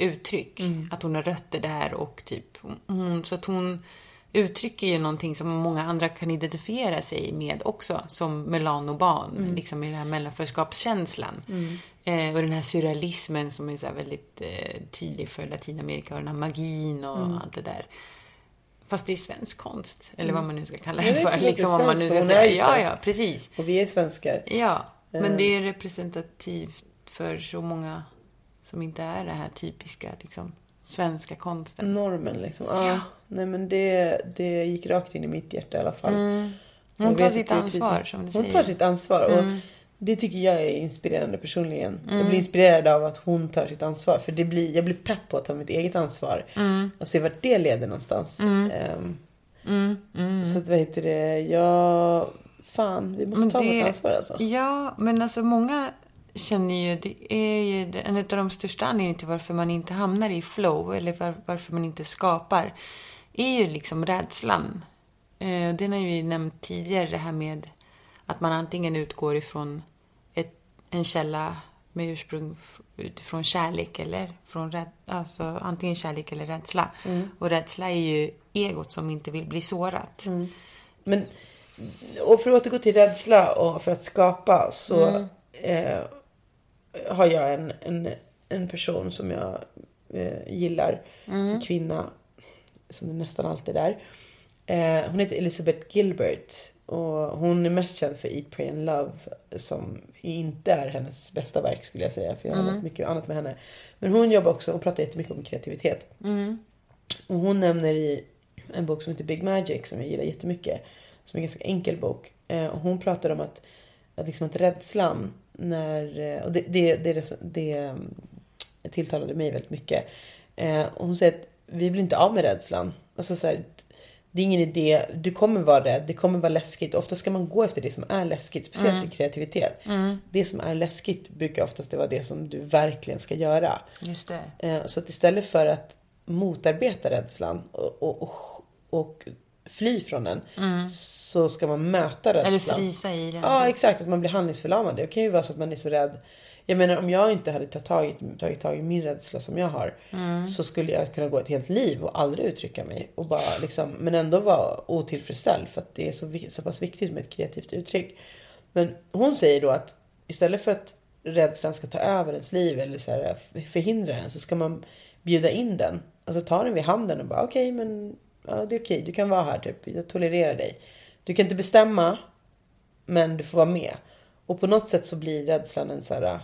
uttryck. Att hon har rötter där och typ hon, så att hon uttrycker ju någonting som många andra kan identifiera sig med också. Som melanobarn, liksom i den här mellanförskapskänslan. Eh, och den här surrealismen som är så väldigt eh, tydlig för Latinamerika och den här magin och allt det där. Fast det är svensk konst, eller vad man nu ska kalla det för. Liksom, om man nu ska säga. Ja, ja, precis. Och vi är svenskar. Ja, men Eh. det är representativt för så många som inte är det här typiska liksom, svenska konsten. Normen liksom. Ja. Nej men det, det gick rakt in i mitt hjärta i alla fall. Hon Jag tar sitt ansvar, som du Hon säger. tar sitt ansvar. Och det tycker jag är inspirerande personligen. Jag blir inspirerad av att hon tar sitt ansvar. För det blir, jag blir pepp på att ta mitt eget ansvar. Och se vart det leder någonstans. Ehm, Så att vad heter det, jag... Fan, vi måste Men ta det- vårt ansvar alltså. Ja, men alltså många känner ju, det är ju en av de största anledningarna till varför man inte hamnar i flow eller var, varför man inte skapar är ju liksom rädslan. Eh, Den har ju nämnt tidigare, det här med att man antingen utgår ifrån ett, en källa med ursprung utifrån kärlek eller från räd, alltså antingen kärlek eller rädsla. Och rädsla är ju egot som inte vill bli sårat. Men, och för att återgå till rädsla och för att skapa så Mm. eh, har jag en, en, en person som jag eh, gillar. Mm. En kvinna som är nästan alltid där. Eh, hon heter Elizabeth Gilbert. Och hon är mest känd för Eat, Pray and Love. Som inte är hennes bästa verk skulle jag säga. För jag har Mm. läst mycket annat med henne. Men hon jobbar också och pratar jättemycket om kreativitet. Mm. Och hon nämner i en bok som heter Big Magic som jag gillar jättemycket. Som är en ganska enkel bok. Eh, och hon pratar om att, att, liksom att rädslan när... eh, Och det, det, det, det, det mm, tilltalade mig väldigt mycket. Eh, och hon säger att vi blir inte av med rädslan. Alltså så här, det är ingen idé. Du kommer vara rädd. Det kommer vara läskigt. Ofta ska man gå efter det som är läskigt. Speciellt i kreativitet. Det som är läskigt brukar oftast vara det som du verkligen ska göra. Just det. Eh, Så att istället för att motarbeta rädslan och, och, och, och fly från den så ska man möta rädslan. Eller frysa i den. Ja, exakt. Att man blir handlingsförlamad. Det kan ju vara så att man är så rädd. Jag menar om jag inte hade tagit tag i, tagit tag i min rädsla som jag har. Så skulle jag kunna gå ett helt liv och aldrig uttrycka mig. Och bara liksom, men ändå vara otillfredsställd. För att det är så, så pass viktigt med ett kreativt uttryck. Men hon säger då att istället för att rädslan ska ta över ens liv eller så här, förhindra den så ska man bjuda in den. Alltså ta den vid handen och bara okej men ja, det är okej, du kan vara här typ. Jag tolererar dig. Du kan inte bestämma men du får vara med. Och på något sätt så blir rädslan en så här,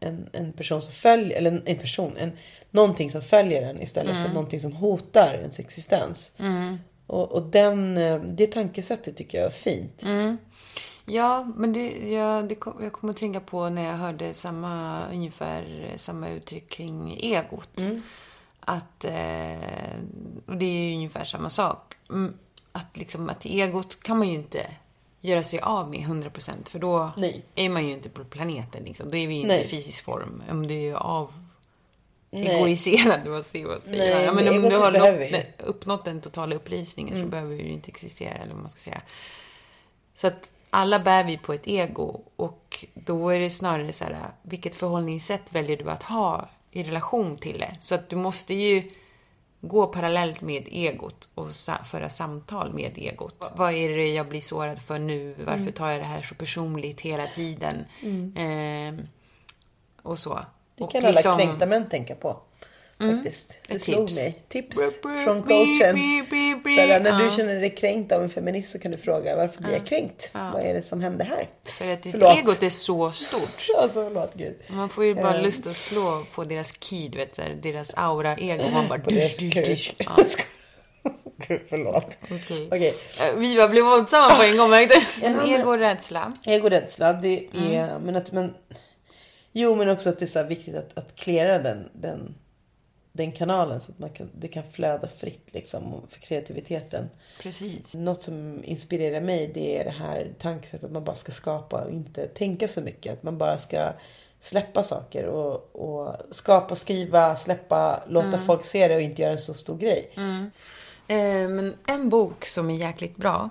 en, en person som följer, eller en, en person, en, någonting som följer en istället för någonting som hotar ens existens. Och, och den, eh, det tankesättet tycker jag är fint. Ja, men det, ja, det kom, jag kommer att tänka på när jag hörde samma, ungefär samma uttryck kring egot. att, eh, och det är ju ungefär samma sak. Mm, Att liksom, att egot kan man ju inte göra sig av med 100% för då Nej. är man ju inte på planeten liksom. Då är vi ju inte Nej. i fysisk form. Om du är av egoiserad, vad säger säger Nej, jag? Ja, men men om du har nått. Mm. uppnått den totala upplysningen så behöver du inte existera, eller vad man ska säga. Så att alla bär vi på ett ego och då är det snarare så här, vilket förhållningssätt väljer du att ha i relation till det? Så att du måste ju gå parallellt med egot och sa- föra samtal med egot. Vad är det jag blir sårad för nu? Varför Mm. tar jag det här så personligt hela tiden? Ehm, och så. Det Och kan alla liksom- kränkta män tänka på. Faktiskt. Det Ett slog tips. mig. Tips från coachen. Så när du känner dig kränkt av en feminist så kan du fråga varför blir jag kränkt? Vad är det som händer här? För att ditt Förlåt. egot är så stort. Alltså förlåt gud. Man får ju bara Eh. lust att slå på deras key, du vet, deras aura-ego. Man bara... På deras dusch, dusch. Ja, Gud förlåt. okej. Okej. Eh, Vi bara blev våldsamma på en gång, märkte? En En annan- ego och rädsla. Egorädsla, det Mm. är... Men att man... Jo, men också att det är så här viktigt att, att klära den, den, den kanalen så att man kan, det kan flöda fritt liksom för kreativiteten. Precis. Något som inspirerar mig det är det här tankesättet att man bara ska skapa och inte tänka så mycket. Att man bara ska släppa saker och, och skapa, skriva, släppa, låta Mm. folk se det och inte göra en så stor grej. Eh, men en bok som är jäkligt bra,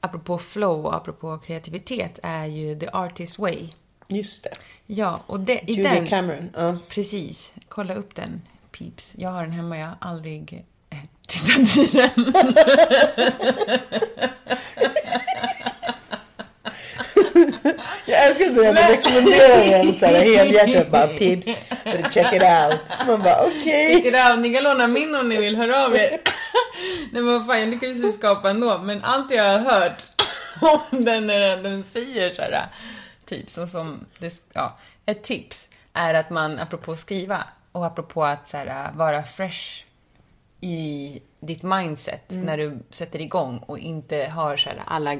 apropå flow och apropå kreativitet, är ju The Artist Way. Just det. Ja, och det, i Julia den... Cameron. Ja. Precis. Kolla upp den, peeps. Jag har den hemma, jag har aldrig eh, tittat i den. Jag älskar när jag rekommenderar den så här helhjärtat bara pips, better check it out. Man bara okej. Check it out. Ni kan låna min om ni vill, hör av er. Nej men vad fan, jag lyckades ju skapa ändå. Men allt jag har hört om den när den säger så här, typ så som, det, ja, ett tips är att man, apropå skriva och apropå att så här, vara fresh i ditt mindset när du sätter igång och inte har så här, alla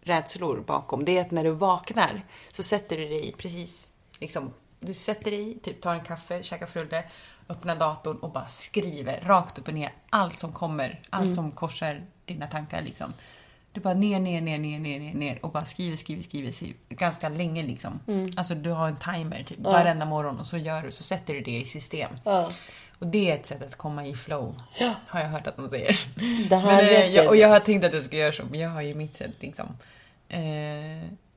rädslor bakom. Det är att när du vaknar så sätter du dig precis, liksom, du sätter dig, typ tar en kaffe, käkar frulle, öppnar datorn och bara skriver rakt upp och ner allt som kommer, allt som korsar dina tankar liksom. Du bara ner, ner, ner, ner, ner, ner, ner och bara skriver, skriver, skriver, skriver ganska länge liksom. Alltså du har en timer typ varenda morgon och så gör du, så sätter du det i system. Ja. Och det är ett sätt att komma i flow. Har jag hört att de säger. Det här men, eh, jag. och jag har tänkt att jag ska göra så, men jag har ju mitt sätt liksom. Eh,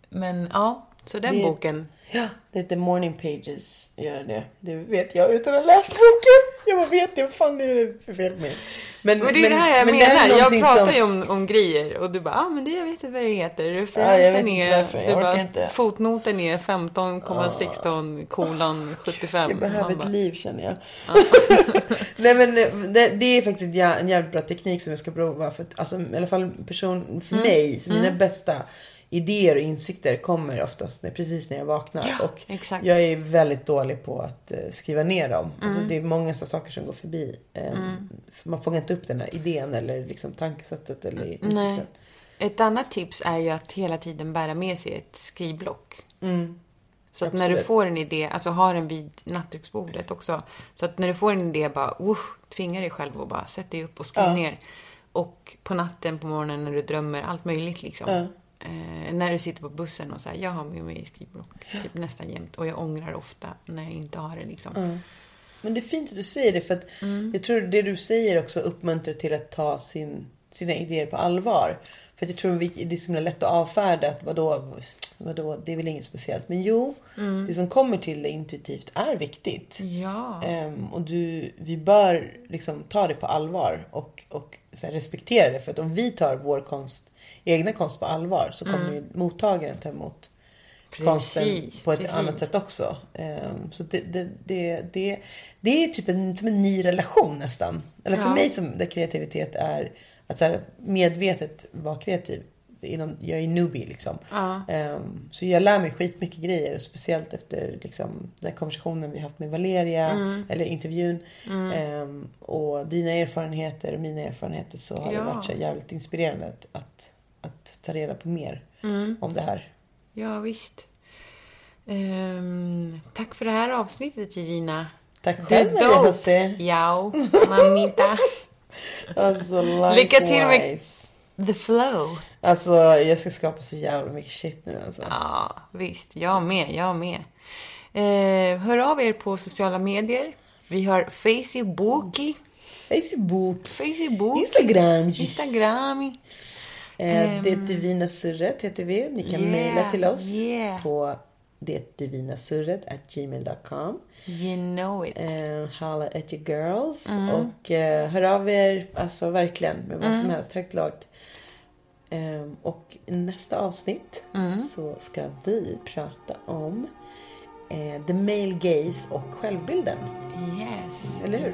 men ja, så den Det- boken. Ja, det heter Morning Pages. Gör det. Det vet jag utan att ha läst boken. Jag bara vet det. Vad fan är det för fel med mig? Men det är det här jag men menar. Jag pratar som- ju om, om grejer och du bara, ah, men det jag vet inte vad det heter. Ja, Referensen inte är, du bara, inte. fotnoten är 15,16 kolon 75. Jag behöver ett bara, liv känner jag. Nej men det, det är faktiskt en jä- en jävligt bra teknik som jag ska prova. För att, alltså, I alla fall person, för Mm. mig, så mina bästa idéer och insikter kommer oftast när, precis när jag vaknar. och exakt. jag är väldigt dålig på att eh, skriva ner dem. Alltså, Mm. det är många så saker som går förbi. Eh, för man fångar inte upp den här idén eller liksom tankesättet eller insikten. Nej. Ett annat tips är ju att hela tiden bära med sig ett skrivblock. Så att när du Absolut. får en idé, alltså ha den vid nattduksbordet också. Så att när du får en idé, bara uh, tvinga dig själv och bara sätt dig upp och skriv Ja. ner. Och på natten, på morgonen när du drömmer, allt möjligt liksom. Ja. Eh, när du sitter på bussen och här, jag har med mig skrivblock typ nästan jämt. Och jag ångrar ofta när jag inte har det liksom. Men det är fint att du säger det för att jag tror det du säger också uppmuntrar till att ta sin, sina idéer på allvar. För att jag tror vi, det är så lätt att avfärda att vadå, vadå, det är väl inget speciellt. Men jo, det som kommer till dig intuitivt är viktigt. Ja. Ehm, och du, vi bör liksom ta det på allvar och, och respektera det. För att om vi tar vår konst, egna konst på allvar så kommer ju mottagaren ta emot konsten Precis, på ett precis. annat sätt också. Ehm, så det, det, det, det, det är typ en, som en ny relation nästan. Eller för Ja. mig som där kreativitet är att så här, medvetet vara kreativ. Jag är newbie liksom. Ja. Ehm, så jag lär mig skitmycket grejer. Speciellt efter liksom, den konversationen vi haft med Valeria. Mm. Eller intervjun. Ehm, och dina erfarenheter och mina erfarenheter. Så har Ja. det varit så jävligt inspirerande att ta reda på mer Mm. om det här. Ja, visst. Ehm, tack för det här avsnittet, Irina. Tack själv Maria dope. José. Ja, mamita. Alltså Lycka till med likewise. the flow. Alltså jag ska skapa så jävla mycket shit nu alltså. Ja, visst. Jag med, jag med. Eh, hör av er på sociala medier. Vi har Facebook, Facebook, Facebook, Instagram. Instagram. Eh, det divina surret heter vi. Ni kan yeah, mejla till oss yeah. på detdivinasurret at gmail.com. You know it. Eh, holla at your girls. Mm. Och eh, hör av er, alltså verkligen, med vad som Mm. helst, högt lågt. Eh, och nästa avsnitt Mm. så ska vi prata om eh, the male gaze och självbilden. Yes. Eller hur?